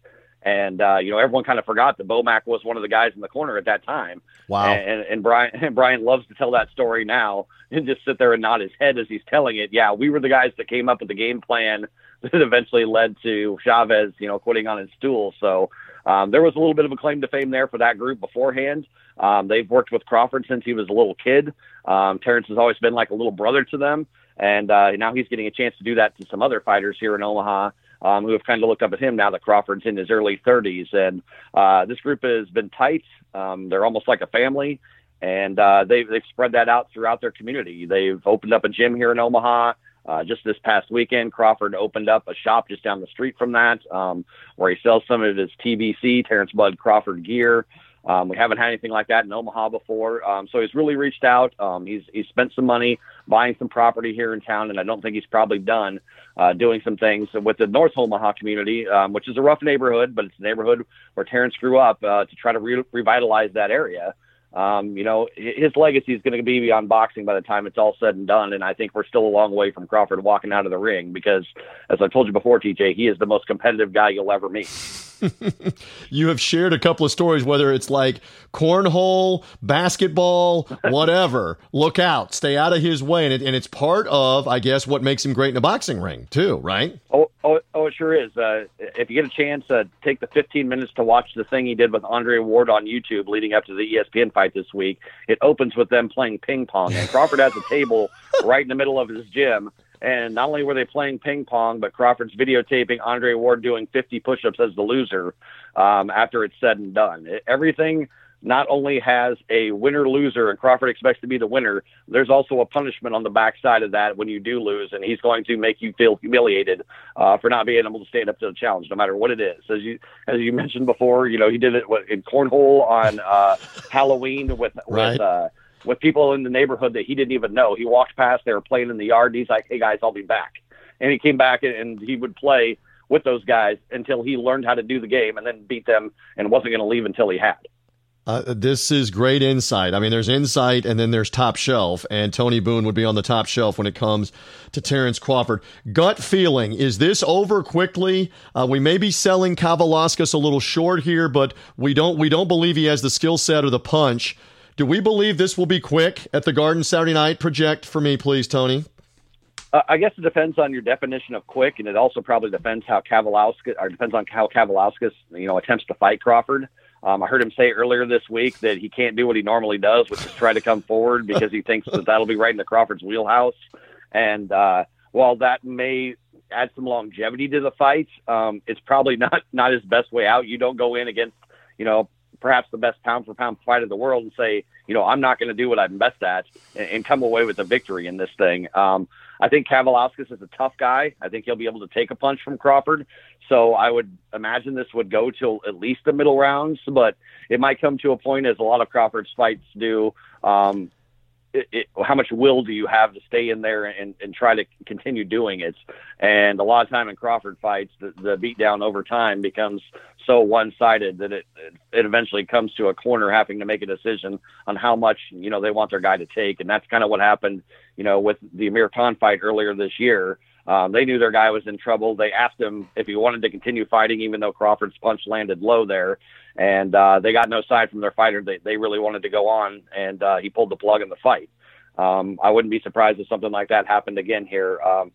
And uh, you know, everyone kind of forgot that Bomac was one of the guys in the corner at that time. Wow! And, and Brian and Brian loves to tell that story now and just sit there and nod his head as he's telling it. Yeah, we were the guys that came up with the game plan that eventually led to Chavez, you know, quitting on his stool. So um, there was a little bit of a claim to fame there for that group beforehand. Um, they've worked with Crawford since he was a little kid. Um, Terrence has always been like a little brother to them and uh, now he's getting a chance to do that to some other fighters here in Omaha um, who have kind of looked up at him now that Crawford's in his early 30s. And uh, this group has been tight. Um, they're almost like a family, and uh, they've, they've spread that out throughout their community. They've opened up a gym here in Omaha. Uh, just this past weekend, Crawford opened up a shop just down the street from that, um, where he sells some of his TBC, Terrence Bud Crawford gear. Um, we haven't had anything like that in Omaha before. Um, so he's really reached out. Um, he's he's spent some money buying some property here in town, and I don't think he's probably done uh, doing some things with the North Omaha community, um, which is a rough neighborhood, but it's a neighborhood where Terrence grew up uh, to try to re- revitalize that area. Um, you know, his legacy is going to be beyond boxing by the time it's all said and done. And I think we're still a long way from Crawford walking out of the ring because, as I told you before, TJ, he is the most competitive guy you'll ever meet. you have shared a couple of stories, whether it's like cornhole, basketball, whatever. Look out, stay out of his way, and, it, and it's part of, I guess, what makes him great in a boxing ring too, right? Oh, oh, oh it sure is. Uh, if you get a chance, uh, take the 15 minutes to watch the thing he did with Andre Ward on YouTube leading up to the ESPN fight this week. It opens with them playing ping pong, and Crawford has a table right in the middle of his gym and not only were they playing ping pong, but Crawford's videotaping Andre Ward doing 50 push ups as the loser um, after it's said and done. Everything not only has a winner loser, and Crawford expects to be the winner, there's also a punishment on the backside of that when you do lose, and he's going to make you feel humiliated uh, for not being able to stand up to the challenge, no matter what it is. As you as you mentioned before, you know he did it in cornhole on uh, Halloween with right. with. Uh, with people in the neighborhood that he didn't even know. He walked past, they were playing in the yard. And he's like, "Hey guys, I'll be back." And he came back and he would play with those guys until he learned how to do the game and then beat them and wasn't going to leave until he had. Uh, this is great insight. I mean, there's insight and then there's top shelf, and Tony Boone would be on the top shelf when it comes to Terrence Crawford. Gut feeling is this over quickly? Uh, we may be selling Kavaliauskas a little short here, but we don't we don't believe he has the skill set or the punch. Do we believe this will be quick at the Garden Saturday night? Project for me, please, Tony. Uh, I guess it depends on your definition of quick, and it also probably depends how Kavaliauskas or depends on how Kavaliauskas you know attempts to fight Crawford. Um, I heard him say earlier this week that he can't do what he normally does, which is try to come forward because he thinks that that'll be right in the Crawford's wheelhouse. And uh, while that may add some longevity to the fight, um, it's probably not not his best way out. You don't go in against you know perhaps the best pound for pound fight in the world and say you know I'm not going to do what I'm best at and, and come away with a victory in this thing. Um, I think Kavaliauskas is a tough guy. I think he'll be able to take a punch from Crawford. So I would imagine this would go till at least the middle rounds, but it might come to a point, as a lot of Crawford's fights do. Um, it, it, how much will do you have to stay in there and, and try to continue doing it? And a lot of time in Crawford fights, the, the beat down over time becomes so one sided that it, it eventually comes to a corner having to make a decision on how much you know they want their guy to take, and that's kind of what happened, you know, with the Amir Khan fight earlier this year. Um, they knew their guy was in trouble. They asked him if he wanted to continue fighting, even though Crawford's punch landed low there, and uh, they got no side from their fighter. They they really wanted to go on, and uh, he pulled the plug in the fight. Um, I wouldn't be surprised if something like that happened again here. Um,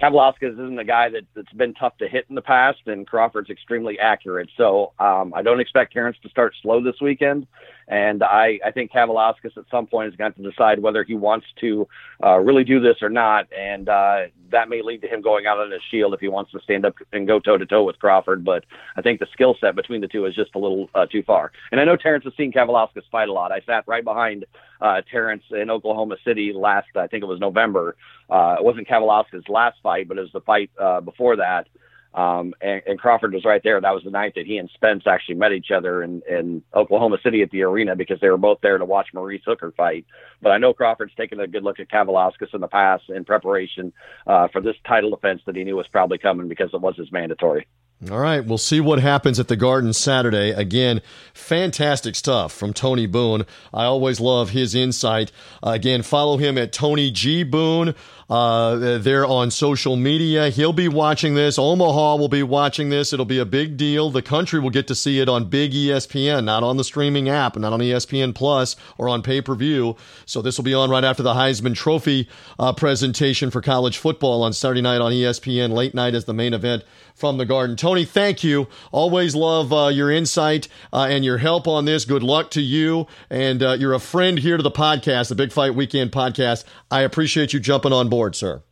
Kavaliauskas isn't a guy that, that's been tough to hit in the past, and Crawford's extremely accurate. So um, I don't expect Terrence to start slow this weekend. And I, I think Kavaliauskas at some point is going to, decide whether he wants to uh, really do this or not. And uh, that may lead to him going out on his shield if he wants to stand up and go toe to toe with Crawford. But I think the skill set between the two is just a little uh, too far. And I know Terrence has seen Kavaliauskas fight a lot. I sat right behind uh, Terrence in Oklahoma City last, I think it was November. Uh, it wasn't Kavaliauskas' last fight, but it was the fight uh, before that. Um, and, and Crawford was right there. That was the night that he and Spence actually met each other in, in Oklahoma City at the arena because they were both there to watch Maurice Hooker fight. But I know Crawford's taken a good look at Kavaliauskas in the past in preparation uh, for this title defense that he knew was probably coming because it was his mandatory. All right, we'll see what happens at the Garden Saturday. Again, fantastic stuff from Tony Boone. I always love his insight. Again, follow him at Tony G Boone. Uh, they're on social media. He'll be watching this. Omaha will be watching this. It'll be a big deal. The country will get to see it on big ESPN, not on the streaming app, not on ESPN Plus or on pay per view. So this will be on right after the Heisman Trophy uh, presentation for college football on Saturday night on ESPN. Late night as the main event from the Garden. Tony, thank you. Always love uh, your insight uh, and your help on this. Good luck to you. And uh, you're a friend here to the podcast, the Big Fight Weekend podcast. I appreciate you jumping on board, sir.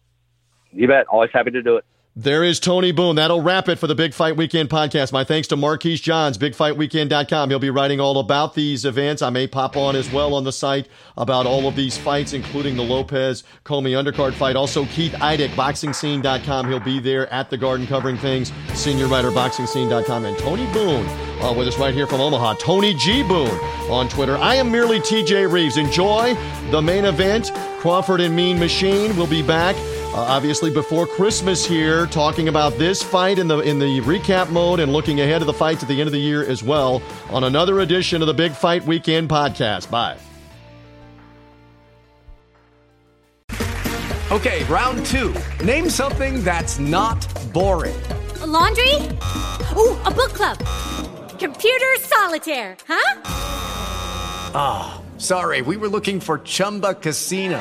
You bet. Always happy to do it. There is Tony Boone. That'll wrap it for the Big Fight Weekend podcast. My thanks to Marquise Johns, bigfightweekend.com. He'll be writing all about these events. I may pop on as well on the site about all of these fights, including the Lopez Commey undercard fight. Also, Keith Idec, boxingscene.com. He'll be there at the Garden covering things. Senior writer, boxingscene.com. And Tony Boone uh, with us right here from Omaha. Tony G. Boone on Twitter. I am merely TJ Reeves. Enjoy the main event. Crawford and Mean Machine will be back. Uh, obviously, before Christmas here, talking about this fight in the in the recap mode and looking ahead of the fights at the end of the year as well on another edition of the Big Fight Weekend podcast. Bye. Okay, round two. Name something that's not boring. A laundry. Ooh, a book club. Computer solitaire. Huh? Ah, oh, sorry. We were looking for Chumba Casino.